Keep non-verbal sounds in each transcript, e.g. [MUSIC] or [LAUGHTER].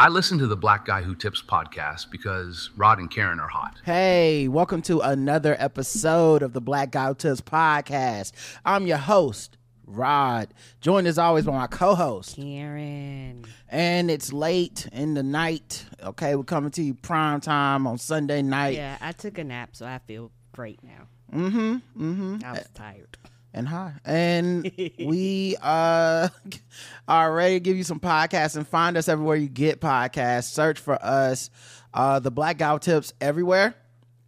I listen to the Black Guy Who Tips podcast because Rod and Karen are hot. Hey, welcome to another episode of the Black Guy Who Tips podcast. I'm your host, Rod, joined as always by my co-host, Karen. And it's late in the night. Okay, we're coming to you prime time on Sunday night. Yeah, I took a nap, so I feel great now. Mm-hmm. Mm-hmm. I was tired. And hi. And we uh [LAUGHS] are ready to give you some podcasts and find us everywhere you get podcasts. Search for us, uh, the Black Who Tips everywhere,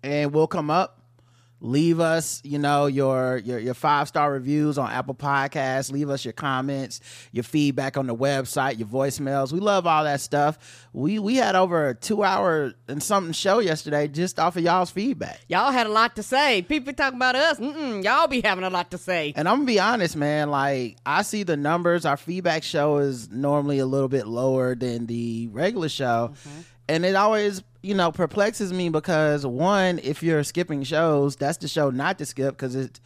and we'll come up leave us you know your your, your five star reviews on apple podcasts. Leave us your comments your feedback on the website your voicemails. We love all that stuff. We we had over a two hour and something show yesterday just off of y'all's feedback. Y'all had a lot to say. People talking about us. Mm-mm, y'all be having a lot to say. and i'm gonna be honest man like i see the numbers. Our feedback show is normally a little bit lower than the regular show mm-hmm. And it always you know perplexes me because one if you're skipping shows that's the show not to skip because it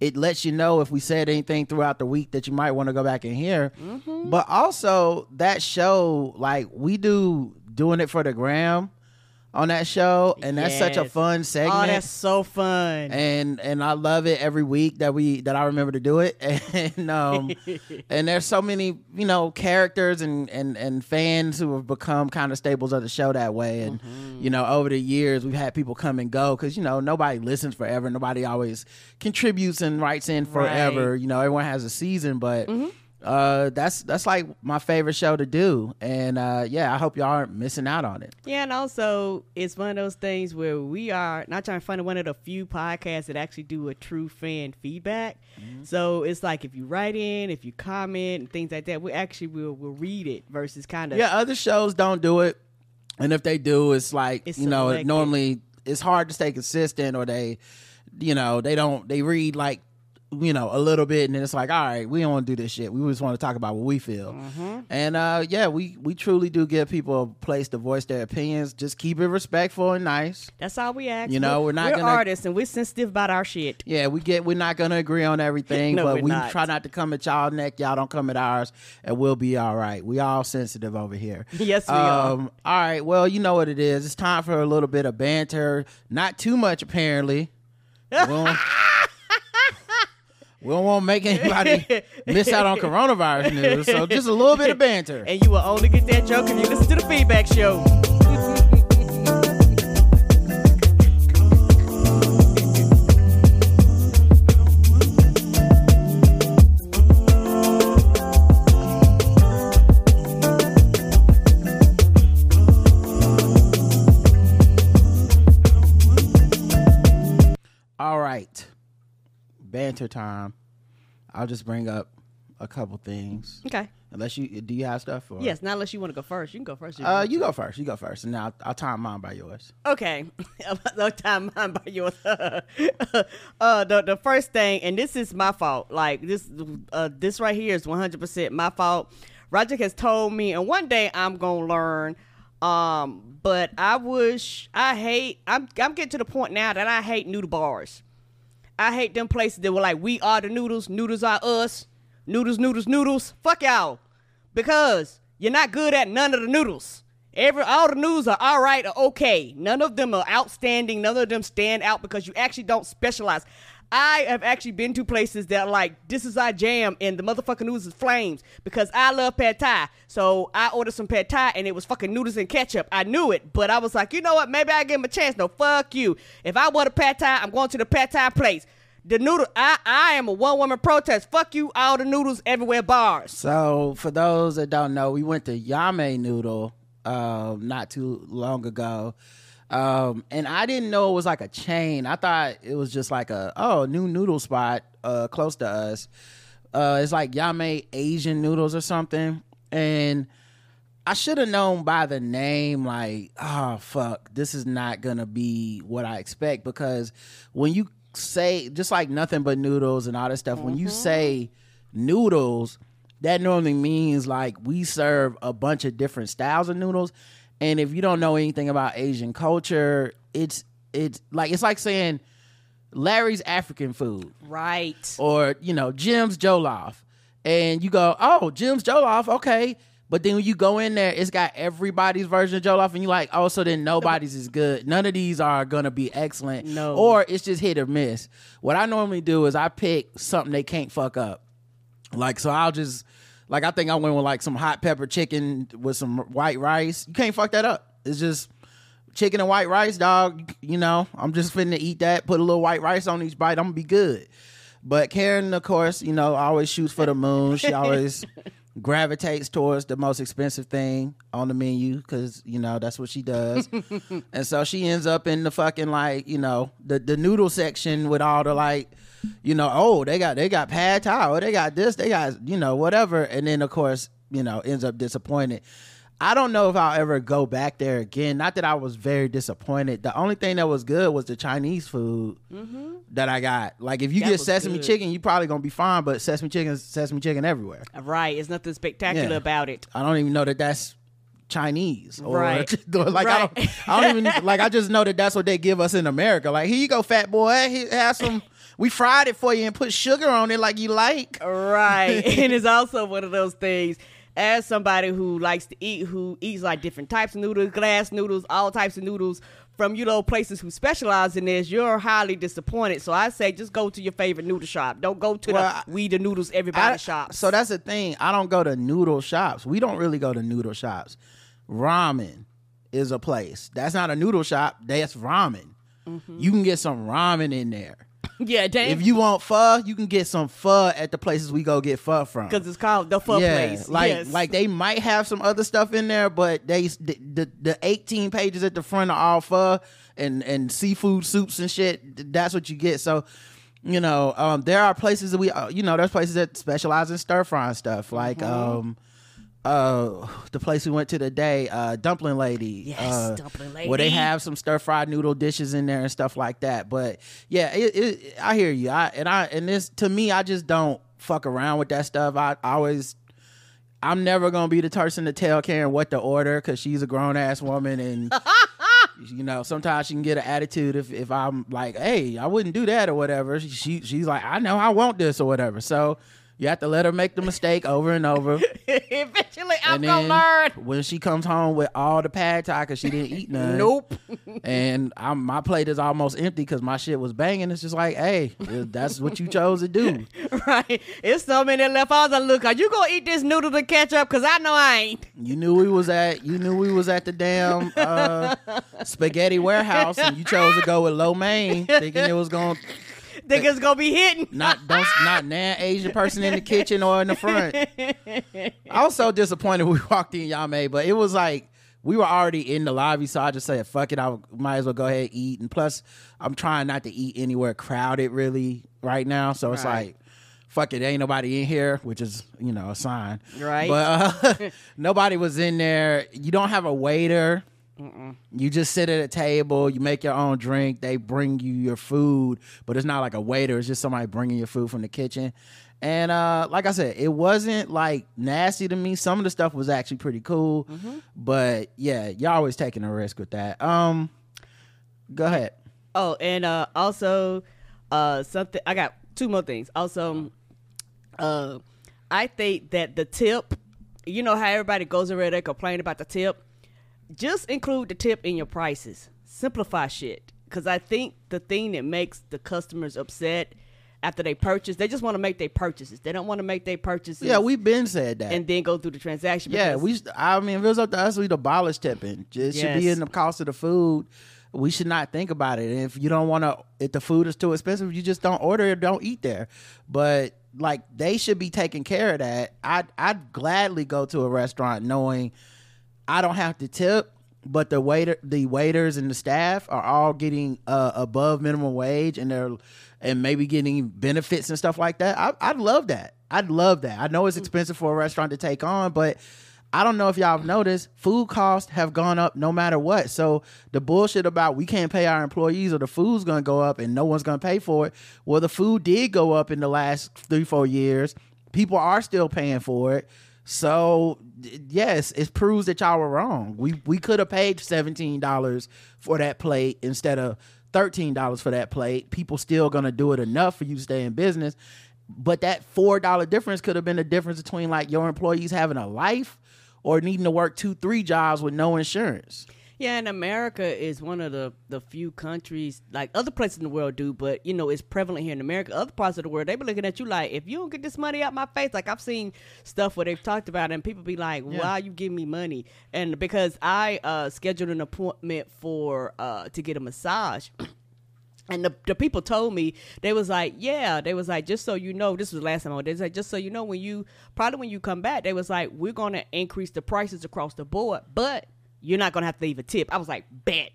it lets you know if we said anything throughout the week that you might want to go back and hear. Mm-hmm. But also that show like we do doing it for the gram on that show and that's such a Yes. fun segment. Oh, that's so fun. and and I love it every week that we that I remember to do it. [LAUGHS] And um [LAUGHS] and there's so many you know characters and and and fans who have become kind of staples of the show that way. And you know over the years we've had people come and go because you know nobody listens forever. Nobody always contributes and writes in forever. You know everyone has a season but uh that's that's like my favorite show to do and uh yeah I hope y'all aren't missing out on it yeah, and also it's one of those things where we are not trying to find one of the few podcasts that actually do a true fan feedback. Mm-hmm. So it's like if you write in, if you comment and things like that, we actually will will read it versus kind of Yeah, other shows don't do it, and if they do, it's like It's you know, selective. normally it's hard to stay consistent, or they, you know, they don't they read like you know a little bit, and then it's like, all right, we don't want to do this shit. We just want to talk about what we feel, Mm-hmm. and uh, yeah, we we truly do give people a place to voice their opinions. Just keep it respectful and nice. That's all we ask. You know, we're not we're gonna- artists and we're sensitive about our shit. Yeah, we get we're not gonna agree on everything, [LAUGHS] No, but we're not. try not to come at y'all neck. Y'all don't come at ours, and we'll be all right. We all sensitive over here. [LAUGHS] Yes, we are. um, All right. Well, you know what it is. It's time for a little bit of banter. Not too much, apparently. [LAUGHS] We don't, want to make anybody [LAUGHS] miss out on coronavirus news. So just a little bit of banter. And you will only get that joke if you listen to the feedback show. Time. I'll just bring up a couple things. Okay. Unless you do you have stuff? Or? Yes, not unless you want to go first. You can go first. you Uh, you go first. You go first, and now I'll, time mine by yours. Okay. [LAUGHS] I'll time mine by yours. [LAUGHS] uh, the the first thing, and this is my fault. Like this, uh, this right here is one hundred percent my fault. Roger has told me, and one day I'm gonna learn. Um, but I wish I hate. I'm I'm getting to the point now that I hate noodle bars. I hate them places that were like, we are the noodles, noodles are us, noodles, noodles, noodles. Fuck y'all. Because you're not good at none of the noodles. Every all the noodles are all right or okay. None of them are outstanding. None of them stand out because you actually don't specialize. I have actually been to places that are like, this is our jam, and the motherfucking noodles is flames because I love pad thai. So I ordered some pad thai, and it was fucking noodles and ketchup. I knew it, but I was like, you know what? Maybe I give him a chance. No, fuck you. If I want a pad thai, I'm going to the pad thai place. The noodle, I, I am a one woman protest. Fuck you, all the noodles everywhere bars. So, for those that don't know, we went to Yame Noodle um, not too long ago. Um, and I didn't know it was like a chain. I thought it was just like a, oh, new noodle spot uh, close to us. Uh, it's like Yame Asian noodles or something. And I should have known by the name, like, oh, fuck, this is not going to be what I expect. Because when you say, just like nothing but noodles and all this stuff, when you say noodles, that normally means like we serve a bunch of different styles of noodles. And if you don't know anything about Asian culture, it's it's like it's like saying Larry's African food Right. or you know Jim's Jollof, and you go, oh Jim's Jollof, okay, But then when you go in there, it's got everybody's version of Jollof, and you're like, oh, so then nobody's is good. None of these are gonna be excellent. No. Or it's just hit or miss. What I normally do is I pick something they can't fuck up. Like so, I'll just like I think I went with like some hot pepper chicken with some white rice. You can't fuck that up. It's just chicken and white rice, dog. You know, I'm just finna eat that. Put a little white rice on each bite. I'm gonna be good. But Karen, of course, you know, always shoots for the moon. She always [LAUGHS] gravitates towards the most expensive thing on the menu because you know that's what she does. [LAUGHS] and so she ends up in the fucking like you know the the noodle section with all the like you know oh they got they got pad thai or they got this they got you know whatever and then of course you know ends up disappointed. I don't know if I'll ever go back there again. Not that I was very disappointed. The only thing that was good was the Chinese food mm-hmm. that I got. Like if you That get sesame good. chicken, you probably gonna be fine. But sesame chicken is sesame chicken everywhere. Right. It's nothing spectacular Yeah. about it. I don't even know that that's Chinese or Right. [LAUGHS] like I don't I don't even [LAUGHS] like I just know that that's what they give us in America. Like here you go, fat boy. Here, have some. We fried it for you and put sugar on it like you like. Right. [LAUGHS] and it's also one of those things. As somebody who likes to eat, who eats like different types of noodles, glass noodles, all types of noodles from you know places who specialize in this, you're highly disappointed. So I say just go to your favorite noodle shop. Don't go to Well, the I- we the noodles everybody I- shops. So that's the thing. I don't go to noodle shops. We don't really go to noodle shops. Ramen is a place. That's not a noodle shop. That's ramen. Mm-hmm. You can get some ramen in there. Yeah, damn. If you want pho, you can get some pho at the places we go get pho from. because it's called the pho place. Like yes. like they might have some other stuff in there, but they the, the the 18 pages at the front are all pho and and seafood soups and shit. That's what you get. So, you know, um, there are places that we uh, you know, there's places that specialize in stir frying stuff. Like Mm-hmm. um uh the place we went to today, uh Dumpling Lady. Yes, uh, Dumpling Where they have some stir fried noodle dishes in there and stuff like that. But yeah, it, it, I hear you. I and I and this to me, I just don't fuck around with that stuff. I, I always I'm never gonna be the person to tell Karen what to order because she's a grown ass woman and [LAUGHS] you know sometimes she can get an attitude if, if I'm like, hey, I wouldn't do that or whatever. She she's like, I know I want this or whatever. So you have to let her make the mistake over and over. [LAUGHS] eventually I'm and gonna learn. when she comes home with all the pad thai because she didn't eat none. Nope. [LAUGHS] And I'm, my plate is almost empty because my shit was banging. It's just like, hey, that's what you chose to do. [LAUGHS] right. It's so many left. I was like, look, are you gonna eat this noodle to catch up? Cause I know I ain't. You knew we was at you knew we was at the damn uh, spaghetti warehouse, and you chose to go with lo mein, thinking it was going it's gonna be hitting. [LAUGHS] not don't not nan Asian person in the kitchen or in the front. I was so disappointed when we walked in y'all Yame, but it was like we were already in the lobby, so I just said, "Fuck it, I might as well go ahead and eat." And plus, I'm trying not to eat anywhere crowded really right now, so it's Right. like. Fuck it, ain't nobody in here, which is you know a sign, Right. But uh, [LAUGHS] nobody was in there. You don't have a waiter. You just sit at a table, you make your own drink, they bring you your food, but it's not like a waiter, it's just somebody bringing your food from the kitchen. And uh, like I said, it wasn't like nasty to me. Some of the stuff was actually pretty cool, but yeah, y'all always taking a risk with that. Um, go ahead. Oh, and uh also uh something I got two more things. Also uh I think that the tip, you know how everybody goes around there complaining about the tip? Just include the tip in your prices. Simplify shit. Cause I think the thing that makes the customers upset after they purchase, they just want to make their purchases. They don't want to make their purchases Yeah, we've been said that. and then go through the transaction. Yeah, we. I mean, if it was up to us, we'd abolish tipping. It should be in the cost of the food. We should not think about it. And if you don't want to, if the food is too expensive, you just don't order it. Don't eat there. But like they should be taking care of that. I'd I'd gladly go to a restaurant knowing I don't have to tip, but the waiter, the waiters, and the staff are all getting uh, above minimum wage, and they're and maybe getting benefits and stuff like that. I, I'd love that. I'd love that. I know it's expensive for a restaurant to take on, but I don't know if y'all have noticed, food costs have gone up no matter what. So the bullshit about we can't pay our employees or the food's gonna go up and no one's gonna pay for it. Well, the food did go up in the last three, four years. People are still paying for it. So yes, it proves that y'all were wrong. We we could have paid seventeen dollars for that plate instead of thirteen dollars for that plate. People still gonna do it enough for you to stay in business. But that four dollar difference could have been the difference between like your employees having a life or needing to work two, three jobs with no insurance. Yeah, and America is one of the the few countries like other places in the world do, but you know it's prevalent here in America. Other parts of the world, they be looking at you like, if you don't get this money out my face, like I've seen stuff where they've talked about, it and people be like, Yeah. why you give me money? And because I uh, scheduled an appointment for uh, to get a massage. [CLEARS THROAT] And the, the people told me they was like, yeah, they was like, just so you know, this was the last time I was. They was like, just so you know, when you probably when you come back, they was like, we're gonna increase the prices across the board, but you're not gonna have to leave a tip. I was like, bet,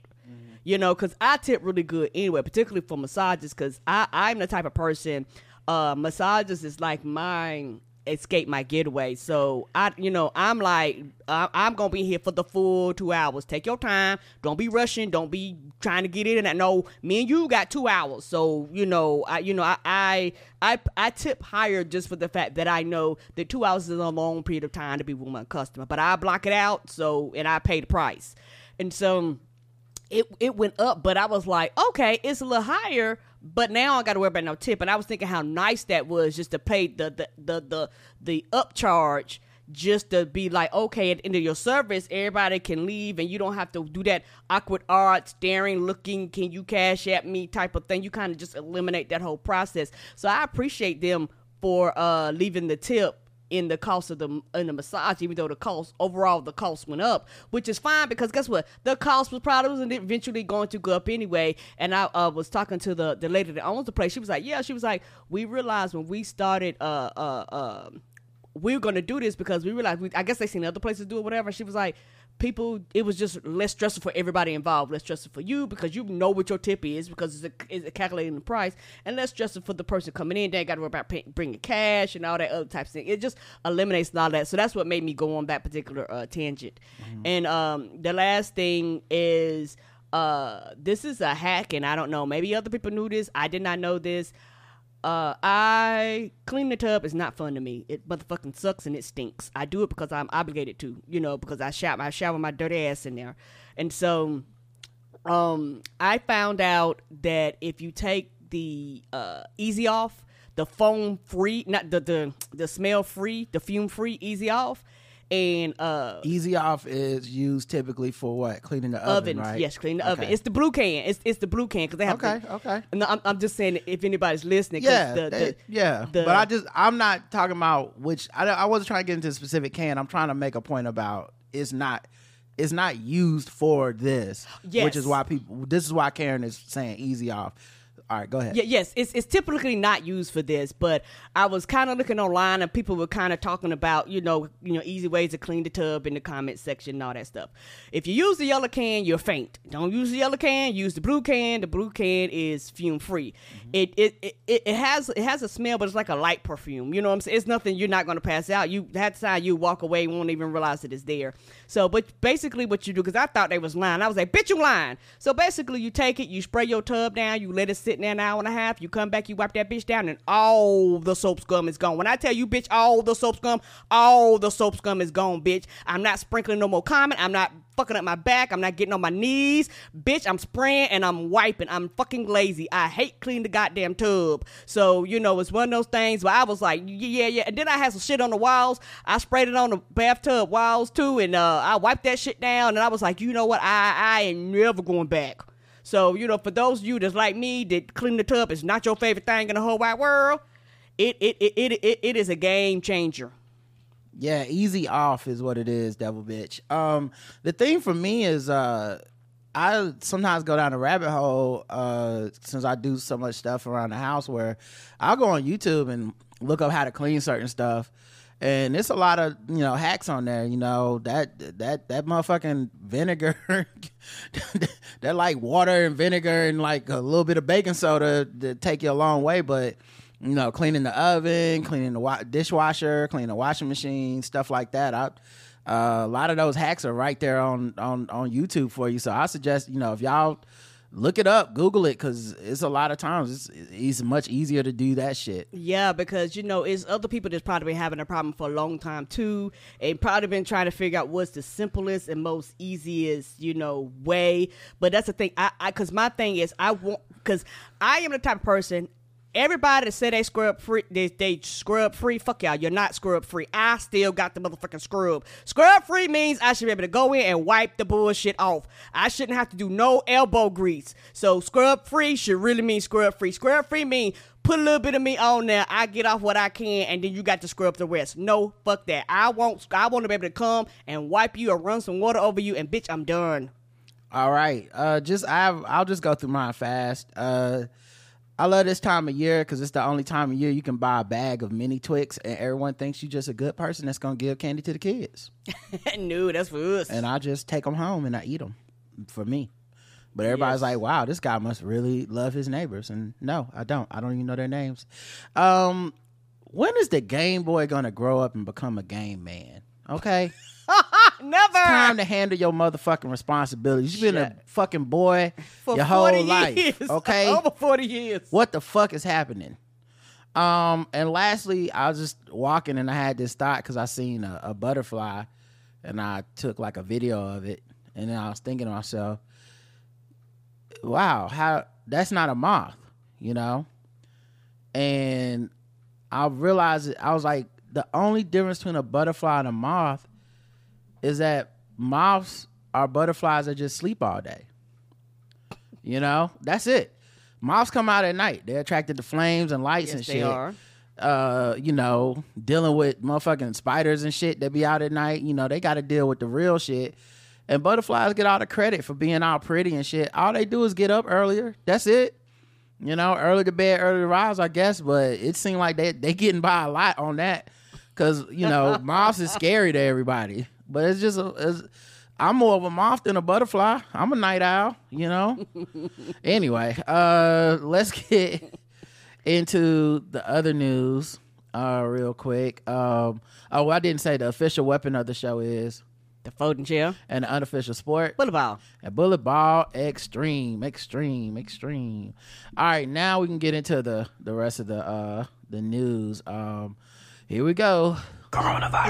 you know, because I tip really good anyway, particularly for massages, because I I'm the type of person, uh, massages is like my escape my getaway. So I, you know, I'm like, I, I'm gonna be here for the full two hours. Take your time. Don't be rushing. Don't be trying to get in. And no, me and you got two hours. So you know, I, you know, I, I, I, I tip higher just for the fact that I know that two hours is a long period of time to be with my customer. But I block it out. So and I pay the price. And so it it went up, but I was like, okay, it's a little higher, but now I got to worry about no tip. And I was thinking how nice that was just to pay the the the the, the upcharge just to be like, okay, at the end of your service, everybody can leave and you don't have to do that awkward art, staring, looking, can you cash at me type of thing. You kind of just eliminate that whole process. So I appreciate them for uh leaving the tip in the cost of the in the massage, even though the cost overall the cost went up, which is fine because guess what, the cost was probably was eventually going to go up anyway. And I uh, was talking to the the lady that owns the place. She was like, yeah, she was like, we realized when we started uh uh uh we were going to do this because we realized we, I guess they seen other places do it, whatever. She was like, people, it was just less stressful for everybody involved, less stressful for you because you know what your tip is because it's, a, it's a calculating the price, and less stressful for the person coming in. They ain't got to worry about pay, bringing cash and all that other types of thing. It just eliminates all that. So that's what made me go on that particular uh, tangent. And um, the last thing is. Uh, this is a hack, and I don't know. Maybe other people knew this. I did not know this. Uh, I clean the tub is not fun to me. It motherfucking sucks and it stinks. I do it because I'm obligated to, you know, because I shower, I shower my dirty ass in there, and so, um, I found out that if you take the uh easy off, the foam free, not the the the smell free, the fume free easy off, and uh Easy off is used typically for what? Cleaning the oven, ovens. right? Yes, clean the oven. It's the blue can. It's it's the blue can because they have. Okay, the- okay. No, I'm, I'm just saying if anybody's listening. yeah, the, that- the, yeah. but I just I'm not talking about which I, I wasn't trying to get into a specific can. I'm trying to make a point about it's not it's not used for this, which is why people. This is why Karen is saying easy off. All right, go ahead. Yeah, yes, it's it's typically not used for this, but I was kind of looking online and people were kind of talking about you know you know easy ways to clean the tub in the comment section and all that stuff. If you use the yellow can, you're faint. Don't use the yellow can. Use the blue can. The blue can is fume free. Mm-hmm. It, it it it it has it has a smell, but it's like a light perfume. You know what I'm saying? It's nothing you're not going to pass out. You that time you walk away, you won't even realize that it's there. So, but basically what you do, because I thought they was lying. I was like, bitch, you lying. So basically, you take it, you spray your tub down, you let it sit in there an hour and a half. You come back, you wipe that bitch down, and all the soap scum is gone. When I tell you, bitch, all the soap scum, all the soap scum is gone, bitch. I'm not sprinkling no more Comet. I'm not fucking up my back. I'm not getting on my knees. Bitch, I'm spraying and I'm wiping. I'm fucking lazy. I hate cleaning the goddamn tub. So, you know, it's one of those things where I was like, yeah, yeah. And then I had some shit on the walls. I sprayed it on the bathtub walls too. And uh, I wiped that shit down. And I was like, you know what? I, I ain't never going back. So, you know, for those of you that's like me, that clean the tub is not your favorite thing in the whole wide world, it it it it, it, it is a game changer. Yeah, easy off is what it is, devil bitch. Um, the thing for me is, uh, I sometimes go down a rabbit hole, uh, since I do so much stuff around the house where I'll go on YouTube and look up how to clean certain stuff. And there's a lot of you know hacks on there. You know that that that motherfucking vinegar, [LAUGHS] that like water and vinegar and like a little bit of baking soda to take you a long way. But you know, cleaning the oven, cleaning the wa- dishwasher, cleaning the washing machine, stuff like that. I, uh, a lot of those hacks are right there on on on YouTube for you. So I suggest you know if y'all look it up, Google it because it's a lot of times it's, it's much easier to do that shit. Yeah, because you know, it's other people that's probably been having a problem for a long time too, and probably been trying to figure out what's the simplest and most easiest, you know, way. But that's the thing, I, I, cause my thing is, I want, cause I am the type of person. Everybody that said they scrub free, they, they scrub free. Fuck y'all, you're not scrub free. I still got the motherfucking scrub. Scrub free means I should be able to go in and wipe the bullshit off. I shouldn't have to do no elbow grease. So scrub free should really mean scrub free. Scrub free mean put a little bit of me on there. I get off what I can, and then you got to scrub the rest. No, fuck that. I want I want to be able to come and wipe you or run some water over you, and bitch, I'm done. All right. Uh, just I I'll just go through mine fast. Uh, I love this time of year because it's the only time of year you can buy a bag of mini Twix, and everyone thinks you're just a good person that's gonna give candy to the kids. [LAUGHS] no, that's for us. And I just take them home and I eat them for me. But everybody's Yes. like, "Wow, this guy must really love his neighbors." And no, I don't. I don't even know their names. Um, when is the Game Boy gonna grow up and become a game man? Okay. [LAUGHS] Never. time to handle your motherfucking responsibilities. You've been a fucking boy for your whole 40 life. years. [LAUGHS] Okay. Over 40 years. what the fuck is happening? Um, and lastly, I was just walking and I had this thought because I seen a, a butterfly and I took like a video of it. And then I was thinking to myself, wow, how that's not a moth, you know? And I realized it, I was like, the only difference between a butterfly and a moth is that moths are butterflies that just sleep all day. You know, that's it. Moths come out at night. They're attracted to flames and lights Yes, and they shit. are. Uh, you know, dealing with motherfucking spiders and shit that be out at night. You know, they got to deal with the real shit. And butterflies get all the credit for being all pretty and shit. All they do is get up earlier. That's it. You know, early to bed, early to rise, I guess. But it seemed like they they getting by a lot on that because you know [LAUGHS] moths is scary to everybody. But it's just a, it's, I'm more of a moth than a butterfly. I'm a night owl. You know. [LAUGHS] anyway, uh, let's get into the other news uh real quick. Um, oh, well, I didn't say the official weapon of the show is The folding chair. and the unofficial sport. Bullet ball. A bullet ball extreme, extreme, extreme. All right, now we can get into the the rest of the uh the news. Um here we go.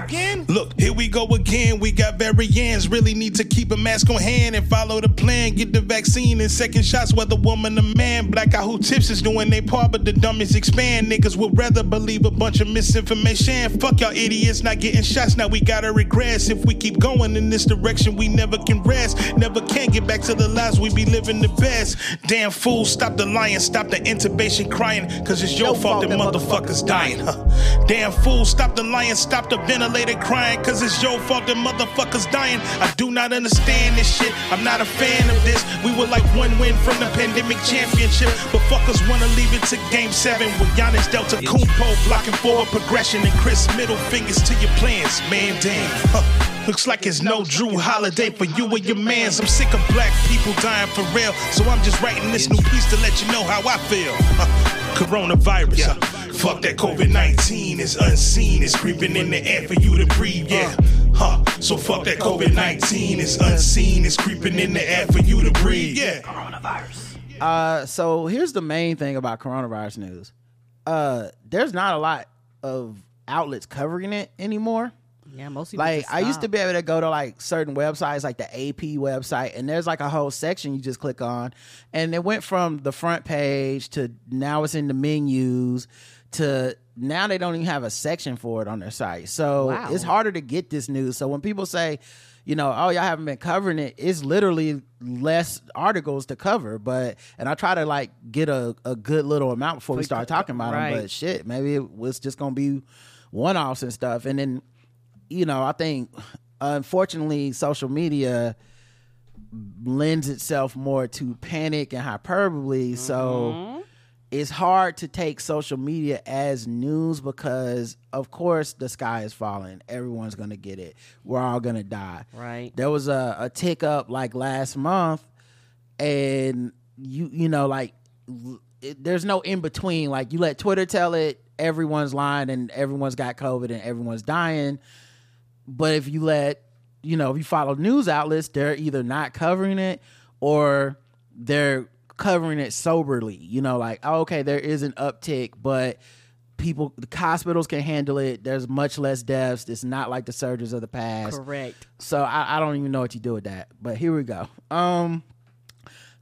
Again? Look, here we go again. We got variants. Really need to keep a mask on hand and follow the plan. Get the vaccine and second shots, whether woman or man. Black out who tips is doing their part, but the dummies expand. Niggas would rather believe a bunch of misinformation. Fuck y'all idiots not getting shots. Now we gotta regress. If we keep going in this direction, we never can rest. Never can get back to the lives we be living the best. Damn fool, stop the lying, stop the intubation crying. Cause it's your, fault that motherfuckers dying. Huh. Damn fool, stop the lying, stop the ventilator crying. Cause it's your fault that motherfuckers dying. I do not understand this shit. I'm not a fan of this. We were like one win from the pandemic championship. But fuckers wanna leave it to game seven with Giannis Delta Kumpo blocking forward progression and Chris middle fingers to your plans. Man, damn. Huh. Looks like it's no Drew holiday for you and your mans. I'm sick of black people dying for real. So I'm just writing this new piece to let you know how I feel. Huh. Coronavirus. huh. Fuck that COVID 19 is unseen. It's creeping in the air for you to breathe. Yeah. Huh. So fuck that COVID 19 is unseen. It's creeping in the air for you to breathe. Yeah. Uh so here's the main thing about coronavirus news. Uh there's not a lot of outlets covering it anymore. Yeah, most people Like I used to be able to go to like certain websites, like the AP website, and there's like a whole section you just click on, and it went from the front page to now it's in the menus to now they don't even have a section for it on their site. So Wow. it's harder to get this news. So when people say, you know, oh y'all haven't been covering it, it's literally less articles to cover. But and I try to like get a, a good little amount before we start talking about them. But shit, maybe it was just gonna be one offs and stuff, and then you know, I think unfortunately social media lends itself more to panic and hyperbole. So mm-hmm. It's hard to take social media as news because of course the sky is falling. Everyone's gonna get it. We're all gonna die. Right. There was a, a tick up like last month and you you know like it, there's no in between like you let twitter tell it everyone's lying and everyone's got covid and everyone's dying but if you let you know if you follow news outlets they're either not covering it or they're covering it soberly you know like oh, okay there is an uptick but people the hospitals can handle it there's much less deaths it's not like the surges of the past Correct. so I, I don't even know what you do with that. But here we go. Um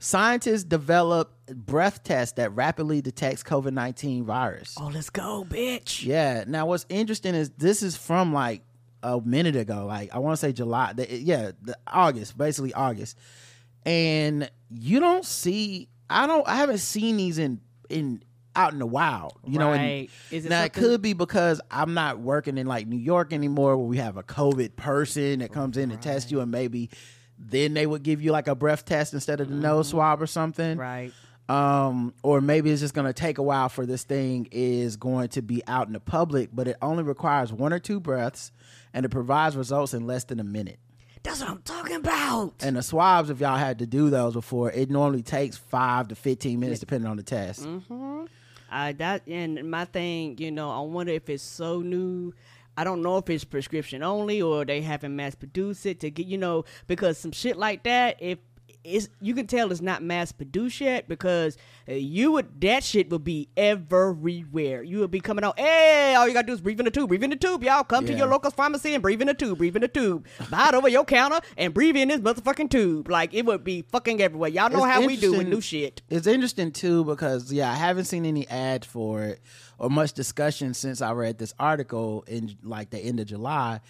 Scientists develop breath test that rapidly detects COVID nineteen virus. Oh, let's go, bitch. Yeah. Now, what's interesting is this is from like a minute ago. Like I want to say July. Yeah, the, August, basically August. And you don't see. I don't. I haven't seen these in in out in the wild. You know. And Right. Is it now it could be because I'm not working in like New York anymore, where we have a COVID person that comes in and test you, and maybe then they would give you like a breath test instead of the nose swab or something Right. um, or maybe it's just going to take a while for this thing is going to be out in the public, but it only requires one or two breaths, and it provides results in less than a minute. That's what I'm talking about. And the swabs, if y'all had to do those before, it normally takes five to fifteen minutes, depending on the test. Uh, that and my thing, you know, I wonder if it's so new. I don't know if it's prescription only or they haven't mass produced it to get, you know, because some shit like that, if it's you can tell it's not mass produced yet because uh, you would that shit would be everywhere. You would be coming out, hey, all you gotta do is breathe in the tube, breathe in the tube, y'all. Come to your local pharmacy and breathe in the tube, breathe in the tube. Buy it over your counter and breathe in this motherfucking tube. Like it would be fucking everywhere. Y'all know It's how we do with new shit. It's interesting too because yeah, I haven't seen any ads for it or much discussion since I read this article in like the end of July.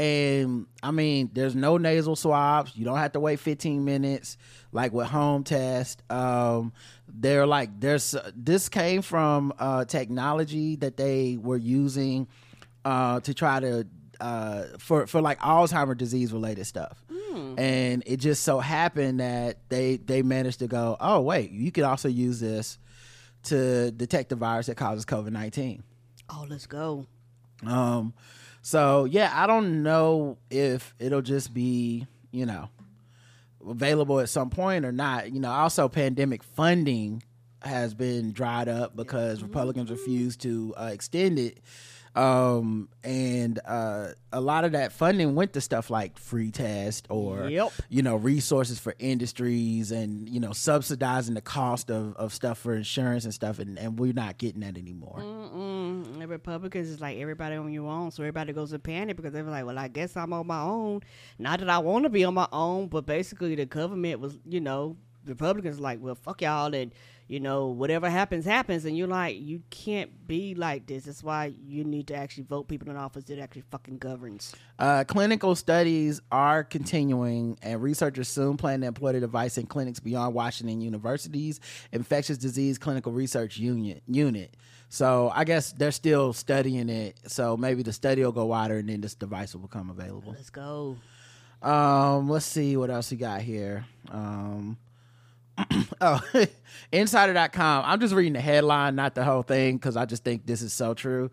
And I mean, there's no nasal swabs. You don't have to wait 15 minutes like with home test. Um, they're like there's this came from uh, technology that they were using uh, to try to uh, for for like Alzheimer disease related stuff. And it just so happened that they they managed to go, oh wait, you could also use this to detect the virus that causes COVID nineteen. Oh, let's go. Um, so yeah, I don't know if it'll just be you know available at some point or not. You know, also pandemic funding has been dried up because Republicans refused to uh, extend it. Um, and uh, a lot of that funding went to stuff like free test or Yep. you know resources for industries and you know subsidizing the cost of, of stuff for insurance and stuff and, and we're not getting that anymore Mm-mm. The Republicans is like everybody on your own, so everybody goes to panic because they're like, "Well, I guess I'm on my own." Not that I want to be on my own, but basically the government was, you know, Republicans like, "Well, fuck y'all," and you know, whatever happens, happens, and you're like, you can't be like this. That's why you need to actually vote people in office that actually fucking governs. Uh, clinical studies are continuing, and researchers soon plan to employ the device in clinics beyond Washington University's infectious disease clinical research unit. Unit. So I guess they're still studying it. So maybe the study will go wider, and then this device will become available. Let's go. Um, let's see what else we got here. Um, [COUGHS] oh, [LAUGHS] insider.com. I'm just reading the headline, not the whole thing, because I just think this is so true.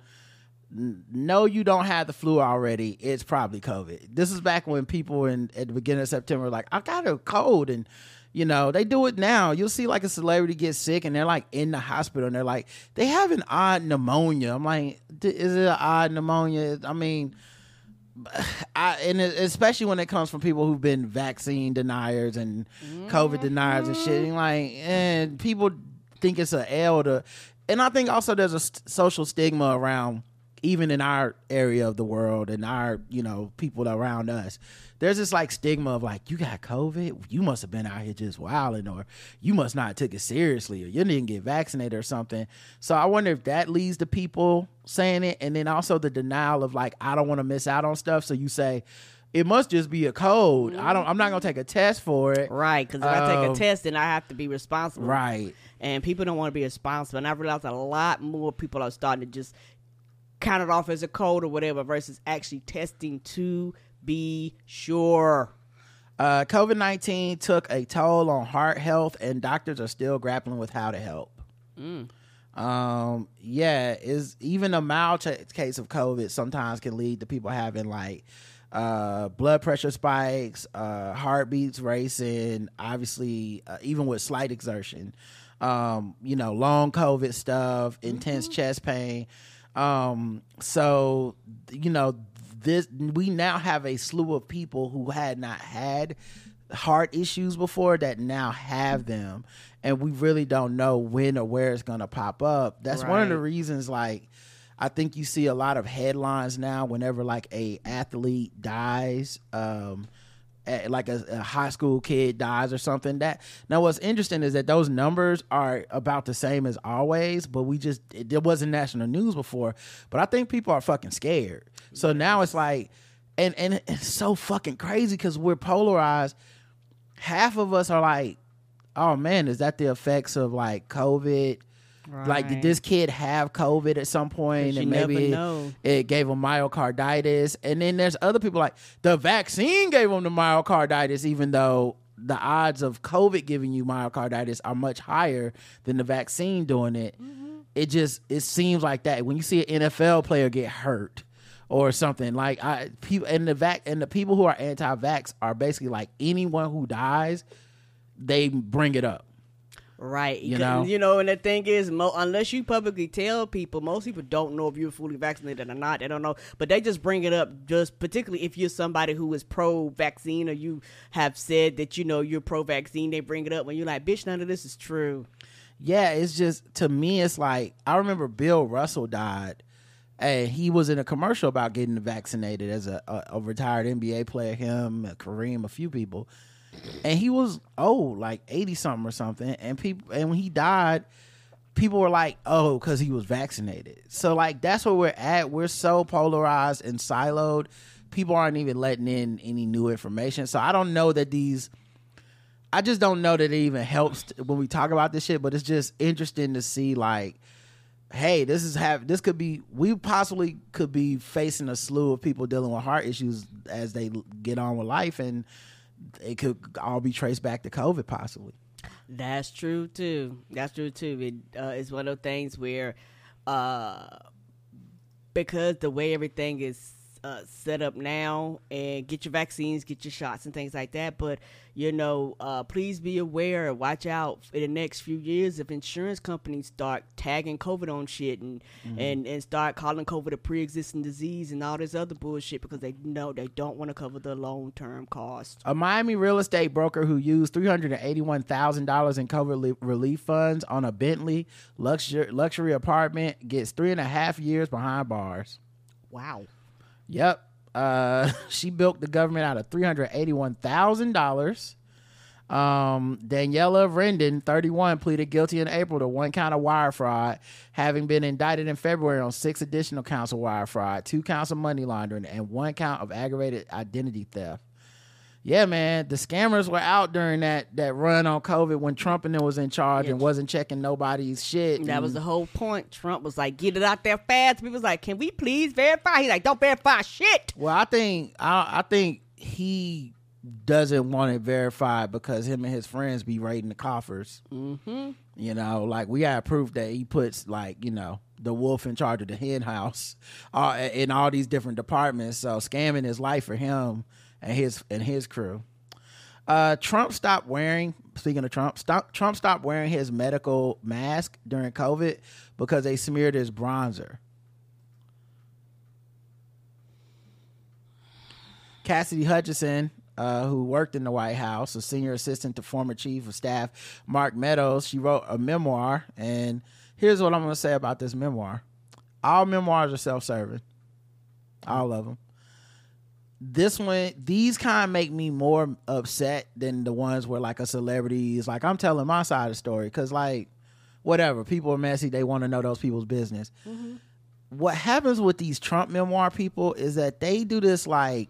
No, you don't have the flu already. It's probably COVID. This is back when people in at the beginning of September like, I got a cold, and you know they do it now. You'll see like a celebrity get sick, and they're like in the hospital, and they're like, they have an odd pneumonia. I'm like, "D- is it an odd pneumonia? I mean. [SIGHS] I, and especially when it comes from people who've been vaccine deniers and COVID deniers and shit. Mm-hmm. And like, and people think it's a L to, and I think also there's a st- social stigma around, even in our area of the world and our, you know, people around us. There's this like stigma of like, you got COVID, you must have been out here just wilding, or you must not took it seriously, or you didn't get vaccinated or something. So I wonder if that leads to people saying it, and then also the denial of like, I don't want to miss out on stuff. So you say, it must just be a cold. I don't. I'm not gonna take a test for it. Right, because if I take Um, a test, then I have to be responsible. Right. and people don't want to be responsible. And I realized a lot more people are starting to just count it off as a cold or whatever versus actually testing to be sure. Uh, COVID 19 took a toll on heart health, and doctors are still grappling with how to help. Um, yeah, is even a mild ch- case of COVID sometimes can lead to people having like uh, blood pressure spikes, uh, heartbeats racing, obviously, uh, even with slight exertion. Um, you know, long COVID stuff, intense chest pain. Um, so, you know, this we now have a slew of people who had not had heart issues before that now have them. And we really don't know when or where it's going to pop up. That's one of the reasons like i think you see a lot of headlines now whenever like a athlete dies um like a, a high school kid dies or something. That now what's interesting is that those numbers are about the same as always, but we just it, it wasn't national news before. But I think people are fucking scared. So now it's like, and and it's so fucking crazy because we're polarized. Half of us are like, oh man, is that the effects of like COVID? Like, did this kid have COVID at some point, and maybe it- it gave him myocarditis? And then there's other people like the vaccine gave him the myocarditis, even though the odds of COVID giving you myocarditis are much higher than the vaccine doing it. It just it seems like that when you see an NFL player get hurt or something like I people and the vac and the people who are anti-vax are basically like anyone who dies, they bring it up. Right. You know? You know, and the thing is, mo- unless you publicly tell people, most people don't know if you're fully vaccinated or not. They don't know, but they just bring it up. Just particularly if you're somebody who is pro-vaccine or you have said that you know you're pro-vaccine, they bring it up when you're like, "Bitch, none of this is true." Yeah, it's just to me, it's like I remember Bill Russell died, and he was in a commercial about getting vaccinated as a, a, a retired NBA player. Him, Kareem, a few people, and he was old, like eighty something or something. And people, and when he died, people were like, "Oh, because he was vaccinated." So like that's where we're at. We're so polarized and siloed. People aren't even letting in any new information. So I don't know that these. I just don't know that it even helps when we talk about this shit, but it's just interesting to see like, hey, this is have this could be we possibly could be facing a slew of people dealing with heart issues as they get on with life, and it could all be traced back to COVID possibly. That's true too. That's true too. It uh, it's one of those things where, uh, because the way everything is uh, set up now, and get your vaccines, get your shots, and things like that. But you know, uh, please be aware. Watch out in the next few years if insurance companies start tagging COVID on shit and and and start calling COVID a pre-existing disease and all this other bullshit because they know they don't want to cover the long-term cost. A Miami real estate broker who used three hundred and eighty-one thousand dollars in COVID li- relief funds on a Bentley luxury luxury apartment gets three and a half years behind bars. Wow. Yep. Uh, [LAUGHS] she bilked the government out of three hundred eighty-one thousand dollars. Um, Daniela Rendon, 31, pleaded guilty in April to one count of wire fraud, having been indicted in February on six additional counts of wire fraud, two counts of money laundering, and one count of aggravated identity theft. Yeah, man, the scammers were out during that that run on COVID when Trump and them was in charge and wasn't checking nobody's shit. That was the whole point. Trump was like, get it out there fast. People was like, can we please verify? He's like, don't verify shit. Well, I think I, I think he doesn't want it verified because him and his friends be raiding the coffers. Mm-hmm. You know, like we got proof that he puts like you know the wolf in charge of the hen house uh, in all these different departments. So scamming is life for him and his and his crew. Uh, Trump stopped wearing. Speaking of Trump, stop, Trump stopped wearing his medical mask during COVID because they smeared his bronzer. Cassidy Hutchinson, uh, who worked in the White House, a senior assistant to former chief of staff Mark Meadows, she wrote a memoir. And here's what I'm going to say about this memoir all memoirs are self serving, all of them. This one, these kind make me more upset than the ones where like a celebrity is like, I'm telling my side of the story. Cause like, whatever, people are messy. They want to know those people's business. Mm-hmm. What happens with these Trump memoir people is that they do this like,